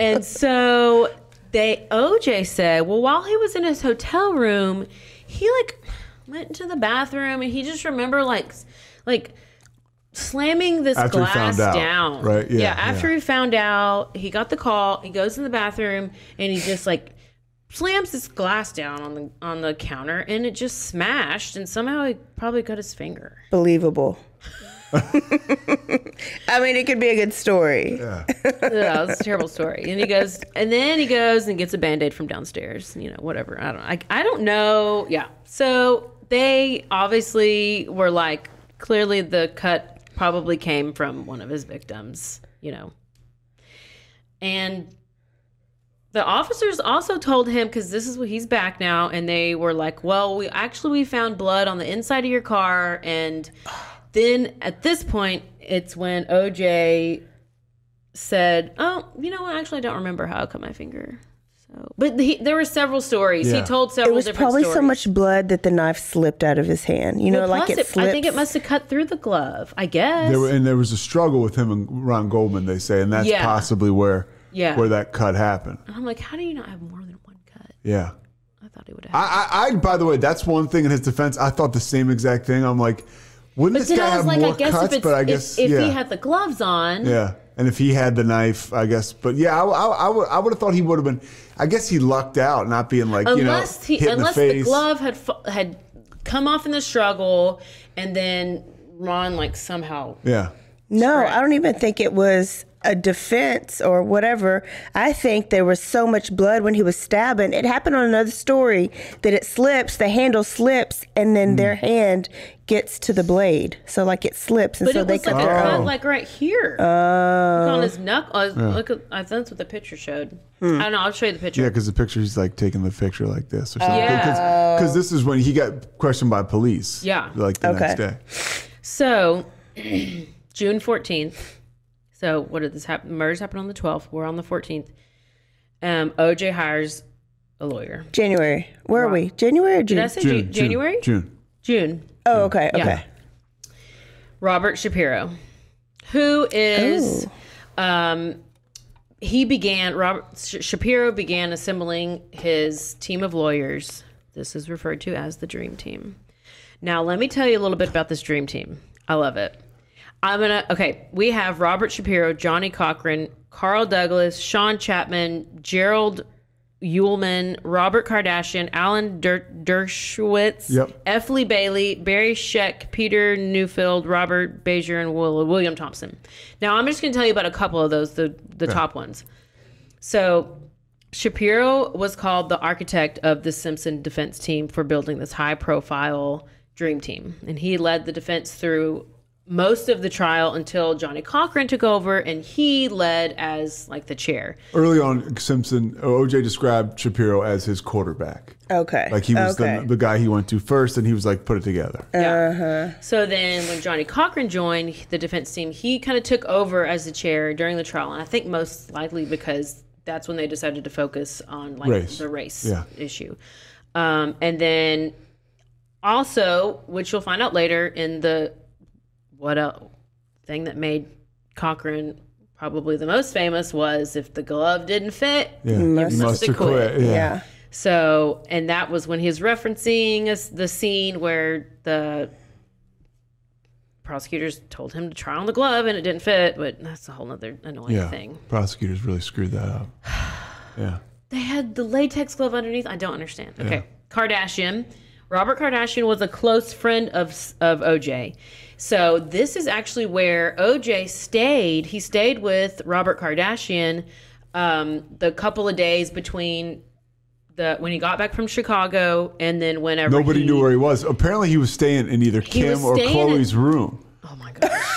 and so they OJ said, well, while he was in his hotel room, he like went into the bathroom and he just remember like like slamming this After glass found out, down. right? Yeah, after yeah. he found out, he got the call, he goes in the bathroom and he just like slams this glass down on the on the counter and it just smashed and somehow he probably cut his finger. Believable. I mean, it could be a good story. Yeah. yeah, it's a terrible story. And he goes, and then he goes and gets a band aid from downstairs. You know, whatever. I don't. I, I don't know. Yeah. So they obviously were like, clearly the cut probably came from one of his victims. You know, and the officers also told him because this is what he's back now, and they were like, "Well, we actually we found blood on the inside of your car," and then at this point, it's when OJ said, "Oh, you know what? Actually, I don't remember how I cut my finger." So, but he, there were several stories. He Yeah. told It several was different probably stories. so much blood that the knife slipped out of his hand. You know, Well, like it it- slipped. I think it must have cut through the glove. I guess. There were, and there was a struggle with him and Ron Goldman, they say, and that's Yeah. possibly where Yeah. where that cut happened. and I'm like, how do you not have more than one cut? Yeah. I thought he would have. I, I, I, by the way, that's one thing in his defense. I thought the same exact thing. I'm like, wouldn't but this guy I was have like, more I guess cuts? if it's but I if- guess, if, yeah, he had the gloves on, yeah. And if he had the knife, I guess. But yeah, I, I, I would, I would have thought he would have been. I guess he lucked out, not being like unless you know, he hit unless in the the, face. glove had had come off in the struggle and then Ron like somehow Yeah. No, I don't even think it was a defense or whatever. I think there was so much blood when he was stabbing. It happened on another story that it slips, the handle slips, and then their Hmm. hand gets to the blade. So like it slips, and but so it they was cut like a their cut own. like right here Oh. on his knuckle uh, look at I think that's what the picture showed I don't know I'll show you the picture Yeah, because the picture he's like taking the picture like this or something. Yeah. Because this is when he got questioned by police. Yeah. Like the Okay. next day. so June 14th so what did this happen murders happened on the 12th we're on the 14th um OJ hires a lawyer January. Where are we? January or June? did I say Ju- January June. June oh, okay, Yeah. okay. Robert Shapiro, who is, um, he began, Robert Sh- Shapiro began assembling his team of lawyers. This is referred to as the Dream Team. Now, let me tell you a little bit about this Dream Team. I love it. I'm gonna, okay, we have Robert Shapiro, Johnnie Cochran, Carl Douglas, Shawn Chapman, Gerald Uelmen, Robert Kardashian, Alan Der- Dershowitz, Yep. F. Lee Bailey, Barry Scheck, Peter Neufeld, Robert Bezier, and Will- William Thompson. Now, I'm just going to tell you about a couple of those, the, the top ones. So, Shapiro was called the architect of the Simpson defense team for building this high profile dream team. And he led the defense through most of the trial until Johnnie Cochran took over and he led as like the chair. Early on, Simpson, OJ described Shapiro as his quarterback. Okay. Like he was okay. the, the guy he went to first, and he was like, put it together. Yeah. So then when Johnnie Cochran joined the defense team, he kind of took over as the chair during the trial. And I think most likely because that's when they decided to focus on like Race. the race Yeah. issue. Um, and then also, which you'll find out later in the what a thing that made Cochran probably the most famous was if the glove didn't fit, Yeah. you Must must have quit. Yeah. yeah. So, and that was when he was referencing us- the scene where the prosecutors told him to try on the glove and it didn't fit, but that's a whole other annoying Yeah. thing. Prosecutors really screwed that up. Yeah. They had the latex glove underneath. I don't understand. Okay. Kardashian. Robert Kardashian was a close friend of of OJ. So this is actually where OJ stayed. He stayed with Robert Kardashian um, the couple of days between the when he got back from Chicago and then whenever Nobody he, knew where he was. Apparently, he was staying in either Kim or Khloe's room. Oh my gosh.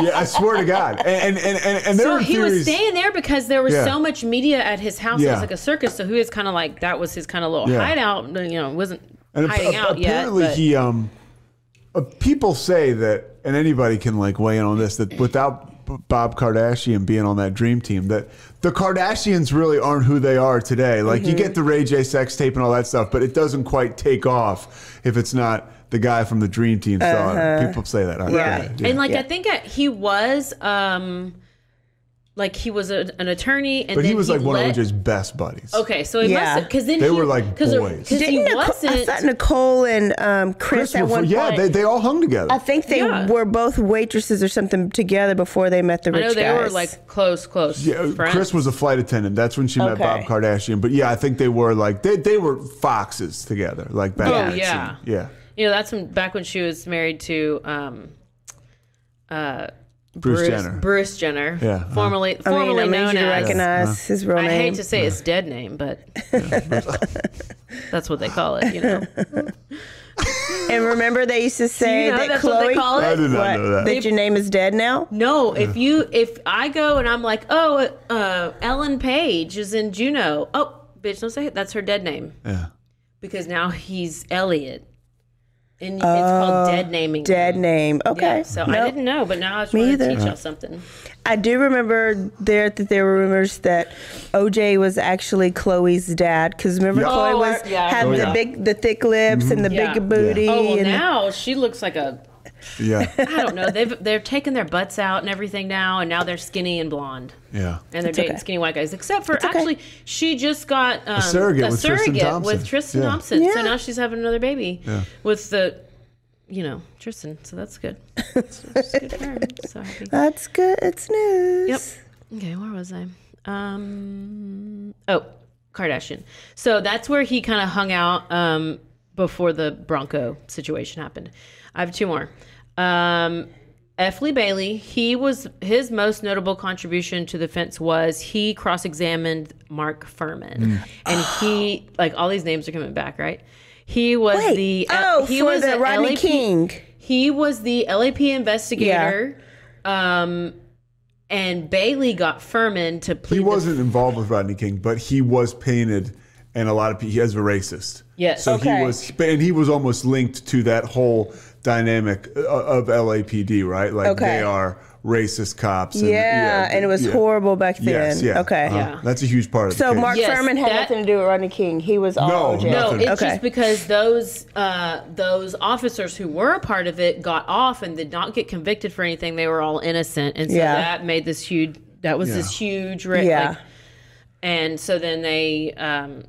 Yeah, I swear to God. And and and, and, there So he was staying there because there was Yeah. so much media at his house. It was like a circus. So he was kind of like that was his kind of little Yeah. hideout. You know, wasn't and hiding ap- out yet. apparently, he um, uh, people say that, and anybody can like weigh in on this that without Bob Kardashian being on that dream team, that the Kardashians really aren't who they are today. Like you Mm-hmm. get the Ray J sex tape and all that stuff, but it doesn't quite take off if it's not the guy from the Dream Team star. Uh-huh. People say that. Yeah. And like I think uh, he was um like he was a, an attorney and but then he was like one let- of OJ's best buddies. Okay, so he Yeah. must because then They he, were like cause boys. Because he Didn't Nicole, I wasn't. thought Nicole and um, Kris, Kris at were- one yeah, point. they, they all hung together. I think they Yeah. were both waitresses or something together before they met the rich. I know they guys. were like close, close. Yeah, friends. Kris was a flight attendant. That's when she met Bob Kardashian. But yeah, I think they were like they, they were foxes together, like back Oh, yeah. scene. yeah. You know, that's when back when she was married to um, uh, Bruce, Jenner. Bruce Jenner. Yeah, uh-huh. Formerly, I mean, formerly known you to as. recognize his real I hate to say his dead name, but that's what they call it. You know. and remember, they used to say know that that's what Khloe. they call it? I did not What? know that. That your name is dead now. No, if you if I go and I'm like, oh, uh, Ellen Page is in Juno. Oh, bitch, don't say it. That's her dead name Yeah. because now he's Elliot, and it's called oh, dead naming. Oh, Dead him. name. Okay. Yeah, so I didn't know, but now I just Me want to either. teach y'all something. I do remember there that there were rumors that OJ was actually Khloe's dad because remember Yeah. Khloe Oh, was I- yeah, had remember oh, the that. big, the thick lips and the mm-hmm. Yeah. big booty. Oh well, and now she looks like a Yeah. I don't know. They've they're taking their butts out and everything now, and now they're skinny and blonde, Yeah. and they're It's dating okay. skinny white guys. Except for okay. actually, she just got um, surrogate with Tristan Thompson. with Tristan Yeah. Thompson. Yeah. So now she's having another baby Yeah. with the, you know, Tristan. So that's good. That's that's good for her. So happy. That's good. It's news. Yep. Okay, where was I? Um. Oh, Kardashian. So that's where he kind of hung out um, before the Bronco situation happened. I have two more. Um, F. Lee Bailey. He was his most notable contribution to the fence was he cross-examined Mark Fuhrman, and he like all these names are coming back, right? He was Wait. the oh, he for was the a Rodney LAP King. he was the LAP investigator. Um, and Bailey got Fuhrman to plead. He wasn't involved with Rodney King, but he was painted, and a lot of people. He has a racist. Yes. So Okay. he was, and he was almost linked to that whole dynamic uh, of LAPD, right? Like Okay. they are racist cops. And, Yeah, and it was yeah. horrible back then. Yes, yeah. Okay. uh-huh. Yeah. That's a huge part of the So case. Mark Yes, Fuhrman had that- nothing to do with Rodney King. He was all No, OJ. No, it's Okay. just because those uh, those officers who were a part of it got off and did not get convicted for anything. They were all innocent, and so Yeah. that made this huge. That was this huge. Ra- Yeah. like- and so then they. Um,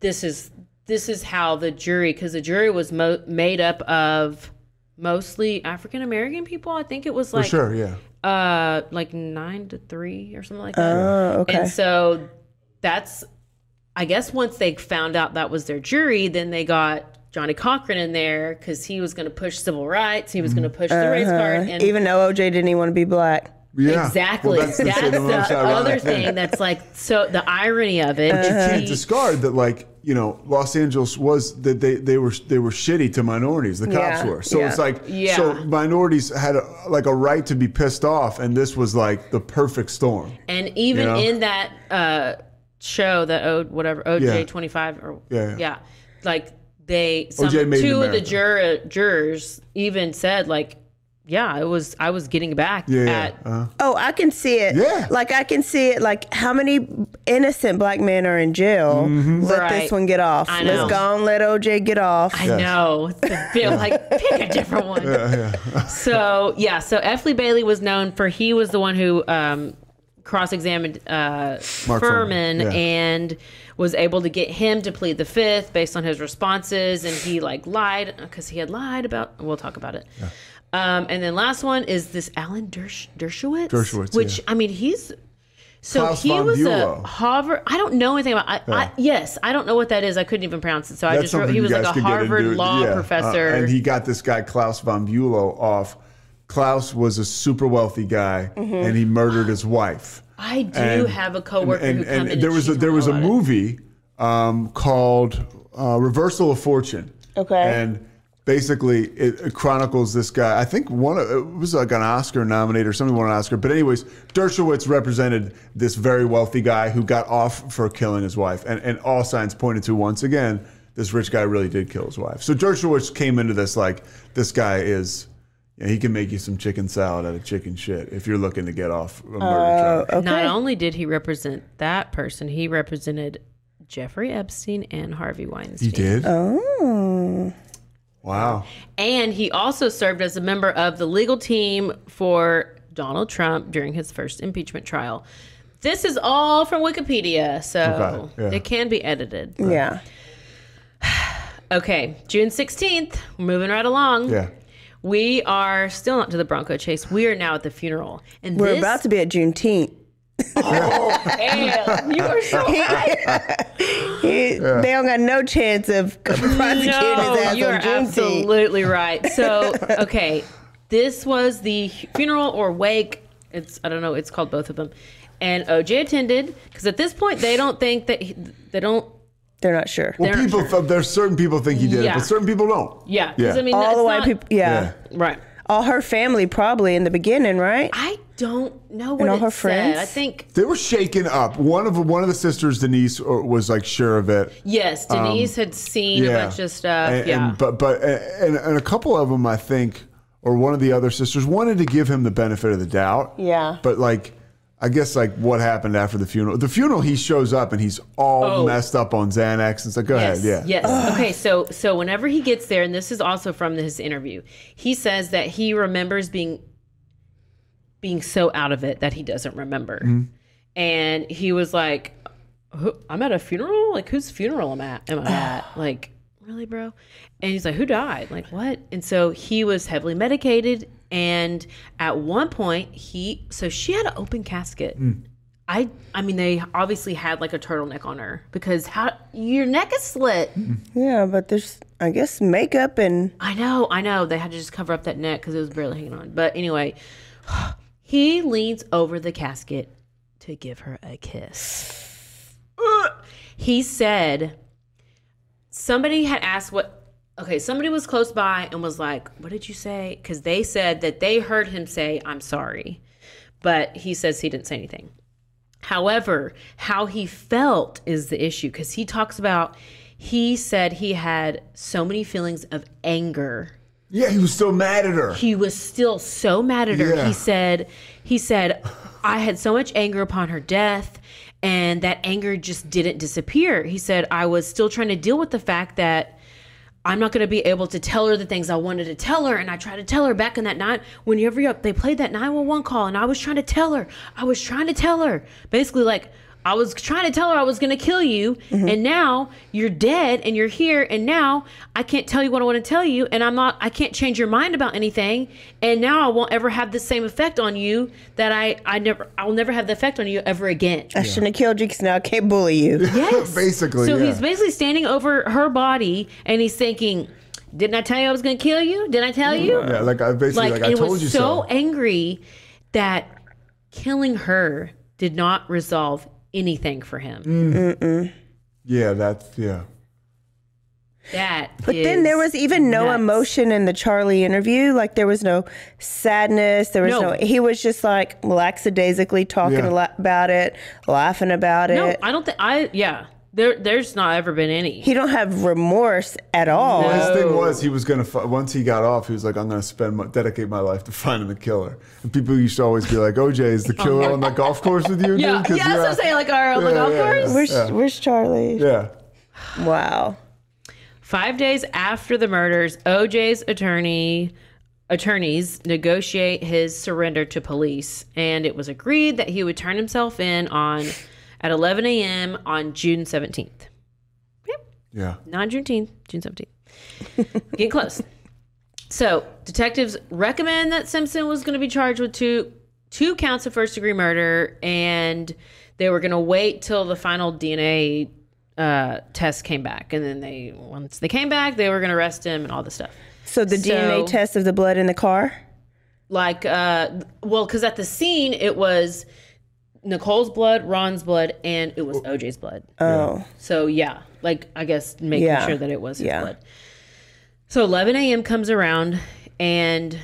this is this is how the jury because the jury was mo- made up of mostly African American people. I think it was For like sure, yeah. uh like nine to three or something like that. Oh, okay. And so that's I guess once they found out that was their jury, then they got Johnnie Cochran in there because he was going to push civil rights. He was going to push the race card, and Even though OJ didn't even want to be black. Yeah. exactly Well, that's, the- the, other thing. That's like so the irony of it. But you can't discard that, like you know, Los Angeles was that they they were they were shitty to minorities. The cops Yeah, were. So yeah. it's like Yeah. so minorities had a, like a right to be pissed off, and this was like the perfect storm. And even You know? in that uh, show, that O whatever OJ twenty five or Yeah, yeah. like they some, OJ made in two of the juror, jurors even said like, yeah, it was I was getting back Yeah, yeah. at Uh-huh. Oh, I can see it. Yeah. Like I can see it. Like how many innocent black men are in jail? Mm-hmm. Let Right. this one get off. I know. Let's go and let OJ get off. I know. I feel like pick a different one. so yeah, so F. Lee Bailey was known for he was the one who um, cross-examined uh, Fuhrman, Fuhrman yeah. and was able to get him to plead the fifth based on his responses, and he like lied because he had lied about. We'll talk about it. Um, and then last one is this Alan Dersh- Dershowitz, Dershowitz, which yeah. I mean he's. So Klaus he von was Bülow. a Harvard. I don't know anything about. I, I, yes, I don't know what that is. I couldn't even pronounce it. So I just wrote. He was like a Harvard law Yeah, uh, professor. and he got this guy Klaus von Bülow off. Klaus was a super wealthy guy, Mm-hmm. and he murdered his wife. I do And- have a coworker and, who and, come in. there was a, there was a movie um, called uh, Reversal of Fortune. Okay. And basically, it, it chronicles this guy. I think one of, it was like an Oscar nominated or somebody won an Oscar. But anyways, Dershowitz represented this very wealthy guy who got off for killing his wife, and and all signs pointed to once again this rich guy really did kill his wife. So Dershowitz came into this like this guy is. Yeah, he can make you some chicken salad out of chicken shit if you're looking to get off a murder oh, charge. Okay. Not only did he represent that person, he represented Jeffrey Epstein and Harvey Weinstein. He did. Oh. Wow. And he also served as a member of the legal team for Donald Trump during his first impeachment trial. This is all from Wikipedia, so Okay, yeah. it can be edited. Yeah. Okay, June 16th, we're moving right along. Yeah. We are still not to the Bronco chase. We are now at the funeral. And We're this, about to be at Juneteenth. Oh, damn, you are so right. He- They don't got no chance of prosecuting No, his ass you're absolutely right. So, okay, this was the funeral or wake. It's I don't know. It's called both of them. And OJ attended because at this point they don't think that he, they don't. They're not sure. Well, They're- people, th- there's certain people think he did Yeah. it, but certain people don't. Yeah, 'cause Yeah. I mean, All the white not- people, yeah. Right. All her family probably in the beginning, right? I don't know what all it her said. friends? I think They were shaken up. One of one of the sisters, Denise, uh, was like sure of it. yes, Denise had seen a bunch of stuff. Um, And, yeah. and- but but and, and a couple of them, I think, or one of the other sisters wanted to give him the benefit of the doubt. Yeah. But like, I guess like what happened after the funeral. The funeral, he shows up and he's all Oh. messed up on Xanax. It's like, go Yes. ahead, yeah. Yes. Okay. So so whenever he gets there, and this is also from his interview, he says that he remembers being being so out of it that he doesn't remember, Mm-hmm. and he was like, "Who- "I'm at a funeral. Like whose funeral am at? Am I at? Like really, bro?" And he's like, "Who died? Like what?" And so he was heavily medicated, and at one point he so she had an open casket. I I mean they obviously had like a turtleneck on her because how your neck is slit. Yeah, but there's, I guess, makeup and I know, I know. They had to just cover up that neck because it was barely hanging on. But anyway, he leans over the casket to give her a kiss. He said somebody had asked what. Okay, somebody was close by and was like, "What did you say?" Because they said that they heard him say, "I'm sorry," but he says he didn't say anything. However, how he felt is the issue because he talks about he said he had so many feelings of anger. Yeah, he was still mad at her. He was still so mad at her. Yeah. He said he said I had so much anger upon her death and that anger just didn't disappear. He said I was still trying to deal with the fact that I'm not going to be able to tell her the things I wanted to tell her. And I tried to tell her back in that night, whenever they played that 911 call, and I was trying to tell her, I was trying to tell her, basically, like, I was trying to tell her I was going to kill you. Mm-hmm. And now you're dead and you're here. And now I can't tell you what I want to tell you. And I'm not, I can't change your mind about anything. And now I won't ever have the same effect on you that I, I never, I'll never have the effect on you ever again. I shouldn't have killed you because now I can't bully you. Yes. Basically, So yeah. he's basically standing over her body and he's thinking, Didn't I tell you I was going to kill you? Didn't I tell you? Yeah, like I basically Like, like, I told was you so, so. angry that killing her did not resolve anything for him. Mm. Yeah, that's yeah. That But then there was even no nuts. emotion in the Charlie interview. Like there was no sadness. There was No. no. he was just like lackadaisically talking Yeah. about it, laughing about it. No, it. I don't think I yeah. There there's not ever been any. he don't have remorse at all. His thing was he was gonna fi- once he got off, he was like, "I'm gonna spend my, dedicate my life to finding the killer." And people used to always be like, "OJ is the oh killer on the golf course with you, yeah, dude." 'Cause yeah, that's what I'm saying. Like our on the golf yeah, course. yeah. Where's Where's Charlie? Yeah, Wow. Five days after the murders, OJ's attorney attorneys negotiate his surrender to police, and it was agreed that he would turn himself in on at 11 a.m. on June 17th. Yep. yeah. Not Juneteenth, June 17th. Getting close. So, detectives recommend that Simpson was going to be charged with two two counts of first degree murder, and they were going to wait till the final DNA uh, test came back, and then they once they came back, they were going to arrest him and all this stuff. So the So- DNA test of the blood in the car. Like, uh, well, because at the scene it was Nicole's blood, Ron's blood, and it was OJ's blood. Oh, So yeah, like I guess making Yeah. sure that it was his Yeah. blood. So 11 a.m. comes around, and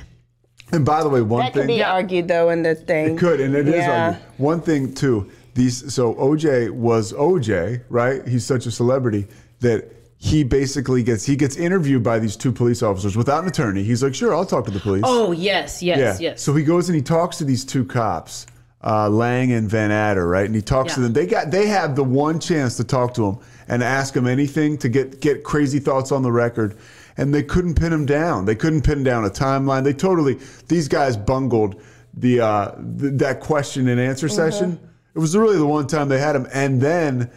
And by the way, one thing that could be argued though in the thing. it could, and it is Yeah. argued. One thing too, these so OJ was OJ, right? He's such a celebrity that he basically gets he gets interviewed by these two police officers without an attorney. He's like, "Sure, I'll talk to the police." oh yes, yes, yes. So he goes and he talks to these two cops, uh, Lange and Vannatter, right? And he talks to them. They got they have the one chance to talk to him and ask him anything to get get crazy thoughts on the record. and they couldn't pin him down. They couldn't pin down a timeline. They totally these guys bungled the uh, th- that question and answer session. It was really the one time they had him, and then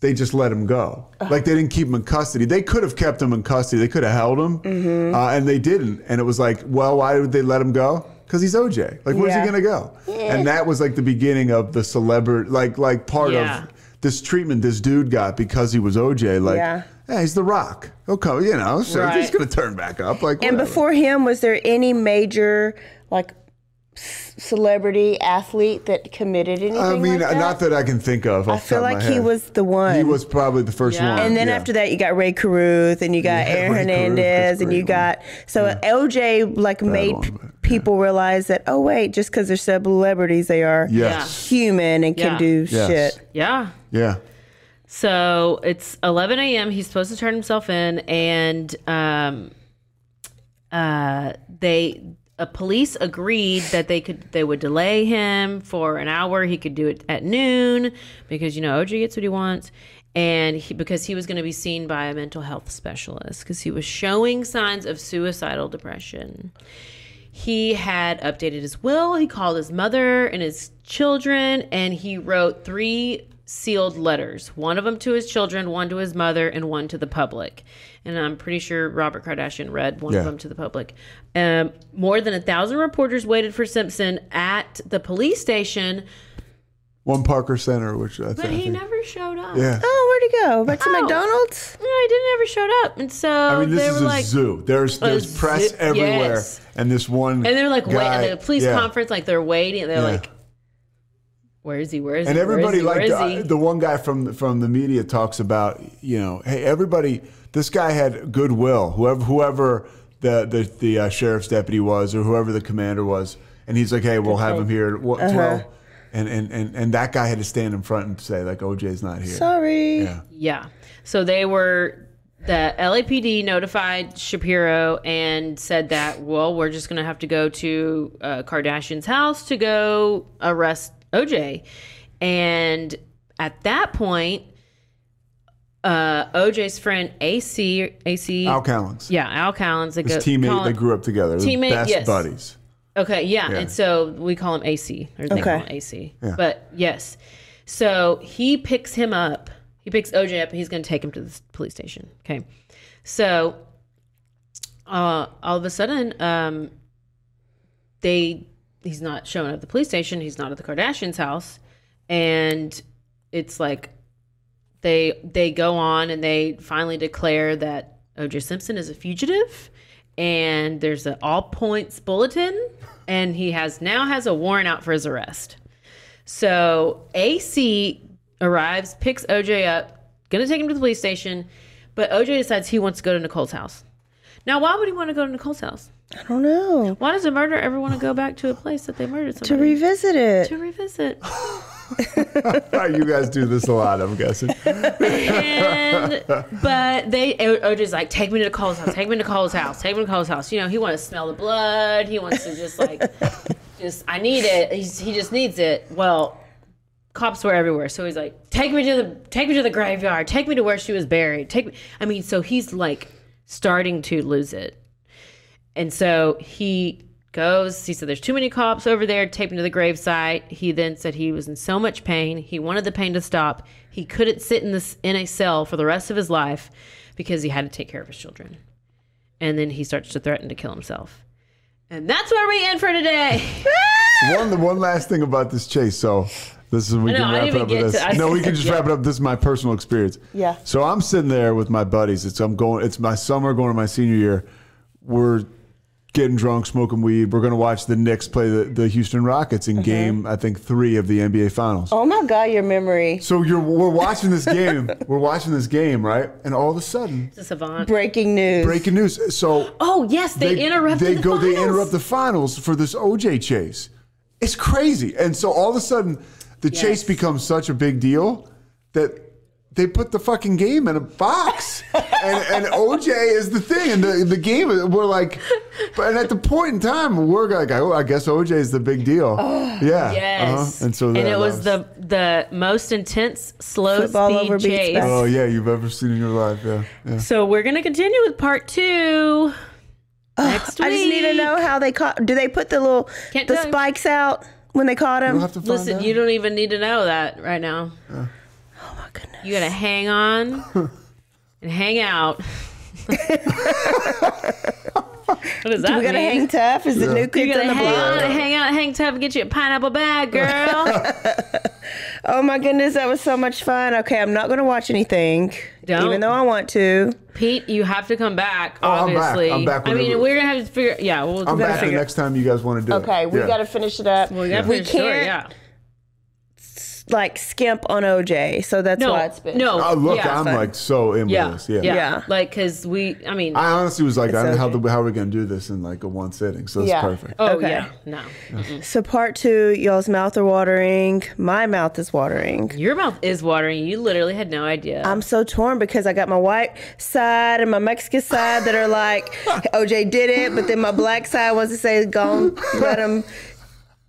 they just let him go. Like they didn't keep him in custody. They could have kept him in custody. They could have held him, uh, and they didn't. And it was like, well, why would they let him go? Because he's OJ. Like, where's Yeah. he gonna go? And that was like the beginning of the celebrity, like like part Yeah. of this treatment this dude got because he was OJ. Like, Yeah. yeah, he's the Rock. Okay, you know, so he's Right. gonna turn back up. Like, And before him, was there any major like celebrity athlete that committed anything? I mean, like that? not that I can think of. I feel like he was the one. He was probably the first Yeah. one. And then yeah. after that, you got Rae Carruth, and you got Yeah, Aaron Ray Hernandez, and you great got so OJ like made one, p- but, yeah. people realize that oh wait, just because they're celebrities, they are yes, human and can do Yes. shit. Yeah. yeah, So it's 11 a.m. He's supposed to turn himself in, and um, uh, they uh, police agreed that they could they would delay him for an hour. He could do it at noon because you know OJ gets what he wants, and he, because he was going to be seen by a mental health specialist because he was showing signs of suicidal depression. He had updated his will. He called his mother and his children, and he wrote three sealed letters one of them to his children, one to his mother, and one to the public. And I'm pretty sure Robert Kardashian read one Yeah. of them to the public. Um, more than a thousand reporters waited for Simpson at the police station, one Parker Center, which I, think. but he think. never showed up. Yeah, Oh, where'd he go? Back to Oh. McDonald's? No, he didn't ever showed up. And so I mean, this they is were a like, zoo. There's there's zoo- press everywhere, yes. and this one and they're like, wait, at the police yeah. conference, like they're waiting. They're Yeah. like, where is he? Where is he? And everybody like the, Where is he? the one guy from the- from the media talks about, you know, hey, everybody, this guy had goodwill. Whoever whoever the the, the uh, sheriff's deputy was, or whoever the commander was, and he's like, hey, we'll have him here at what, Uh-huh. 12. And, and, and, and that guy had to stand in front and say like OJ's not here. Sorry. Yeah. Yeah. So they were the LAPD notified Shapiro and said that well, we're just gonna have to go to uh, Kardashian's house to go arrest OJ, and at that point, uh, OJ's friend AC AC Al Cowlings. yeah Al Cowlings they His go, teammate, call they grew up together. They're Teammate, best yes. buddies. Okay, yeah. Yeah. And so we call him AC, or they Okay. call him AC. Yeah. But yes. So he picks him up. He picks OJ up and he's going to take him to the police station. Okay. So uh, all of a sudden, um, they he's not showing up at the police station. He's not at the Kardashians' house, and it's like they they go on and they finally declare that OJ Simpson is a fugitive, and there's an all points bulletin, and he has now has a warrant out for his arrest. So AC arrives, picks OJ up, gonna take him to the police station, but OJ decides he wants to go to Nicole's house. Now, why would he want to go to Nicole's house? I don't know. Why does a murderer ever want to go back to a place that they murdered somebody? To revisit it. to revisit. you guys do this a lot, I'm guessing. and but they OJ's like, take me to Nicole's house, take me to Nicole's house, take me to Nicole's house. You know, he wants to smell the blood. He wants to just like, just I need it. He's, he just needs it. Well, cops were everywhere, so he's like, take me to the take me to the graveyard, take me to where she was buried. Take me. I mean, so he's like starting to lose it, and so he goes. He said, "There's too many cops over there. Take me to the gravesite." He then said he was in so much pain. He wanted the pain to stop. He couldn't sit in this in a cell for the rest of his life because he had to take care of his children. And then he starts to threaten to kill himself. And that's where we end for today. one, the one last thing about this chase. So this is we I know, can wrap it up with this. to- no, we can just yeah. wrap it up. This is my personal experience. Yeah. So I'm sitting there with my buddies. It's I'm going. It's my summer, going to my senior year. We're getting drunk, smoking weed. We're going to watch the Knicks play the, the Houston Rockets in mm-hmm. game I think three of the NBA Finals. Oh my God, your memory. So you're we're watching this game. we're watching this game, right? And all of a sudden, It's a savant. Breaking news. breaking news. So Oh yes, they, interrupt. They the go. They interrupt the finals for this OJ chase. It's crazy, and so all of a sudden, the chase becomes such a big deal that they put the fucking game in a box, and, and OJ is the thing, and the the game. We're like, but and at the point in time, we're like, oh, I guess OJ is the big deal. yeah. Yes. uh-huh. And so and it was that the the most intense slow Football speed over chase. Oh yeah, you've ever seen in your life. Yeah. yeah. So we're gonna continue with part two next week. I just need to know how they caught. Do they put the little Can't the spikes out when they caught him? We'll have to find Listen, out. you don't even need to know that right now. oh my goodness. You gotta hang on and hang out. what does that we gotta mean? hang tough. Is the new you kids on gotta the hang block? on, hang out, hang tough, and get you a pineapple bag, girl. Oh my goodness, that was so much fun. Okay, I'm not gonna watch anything, Don't. even though I want to. Pete, you have to come back. Oh, I'm back. Obviously, I'm back I mean, whenever- we're gonna have to figure. Yeah, we'll. I'm back the next time you guys want to do it. Okay, we Yeah. gotta finish it up. We gotta we finish the story, can't Yeah. Like skimp on OJ, so that's No, why it's been. no. Oh look, yeah, I'm fun. like so in Yeah, this. Yeah. yeah, Yeah. Like, cause we. I mean. I honestly was like, I don't know how, okay. the, how are we gonna do this in like a one sitting? So it's Yeah. perfect. oh okay. yeah. No. So part two, y'all's mouth are watering. My mouth is watering. Your mouth is watering. You literally had no idea. I'm so torn because I got my white side and my Mexican side that are like OJ did it, but then my black side wants to say, "Go let him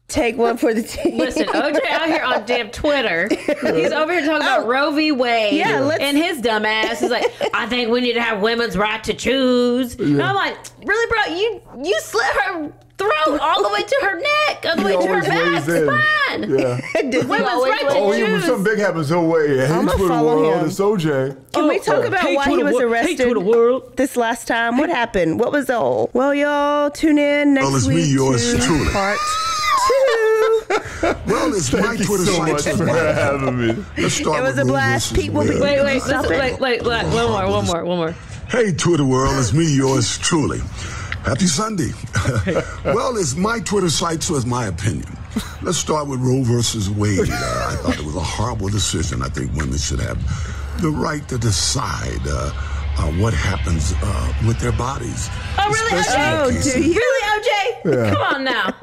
take one for the team." Listen, OJ out here on damn Twitter. He's over here talking about Roe v. Wade. Oh. Yeah, let's- and his dumb ass is like, I think we need to have women's right to choose. And I'm like, really, bro? You you slit her throat all the way to her neck, all the way to her back weighs spine. Yeah. Does he Women's right win? to Oh, yeah, when something big happens, he'll wait. Hey, I'ma Twitter follow world, him. it's OJ. Can we talk about Hey, why he was wor- hey, arrested world. this last time? What happened? What was the whole? Well, y'all tune in next Well, it's me, week yours to truly. part two. Well, it's my Thank you Twitter so site. much for having me. Let's start It was with a blast. versus Pete will be- Wait, wait, Stop it. wait, wait, wait, one more, one more, one more. Hey, Twitter world, it's me, yours truly. Happy Sunday. well, it's my Twitter site, so it's my opinion. Let's start with Roe versus Wade. Uh, I thought it was a horrible decision. I think women should have the right to decide uh, uh, what happens uh, with their bodies. Oh, really, OJ? Oh, do you? Really, OJ? Come on now.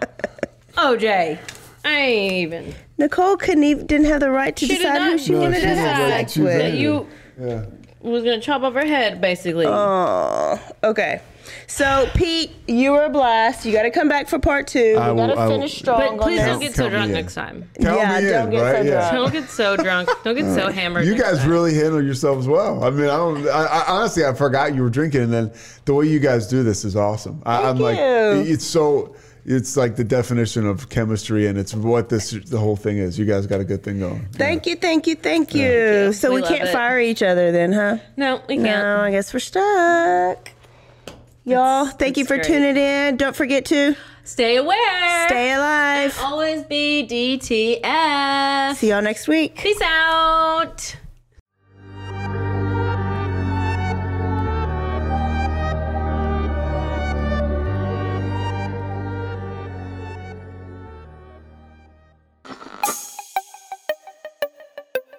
OJ. I ain't even. Nicole couldn't even didn't have the right to She did decide who not she wanted to decide have sex She's with. That you Yeah. was gonna chop off her head, basically. Oh, okay. So Pete, you were a blast. You got to come back for part two. I we got will- to I will- finish strong but please this. don't get so Count me drunk in. next time. Count yeah, me don't in, get right? so Yeah. drunk. Don't get so drunk. Don't get so hammered. You next guys time. really handle yourselves well. I mean, I don't. I, I honestly, I forgot you were drinking, and then the way you guys do this is awesome. I, I'm like, you. it's so. It's like the definition of chemistry, and it's what this the whole thing is. You guys got a good thing going. Thank you, thank you, thank you. So We we, can't it. fire each other then, huh? No, we can't. No, I guess we're stuck. Y'all, thank you for great. tuning in. Don't forget to Stay aware. stay alive. Always be DTF. See y'all next week. Peace out.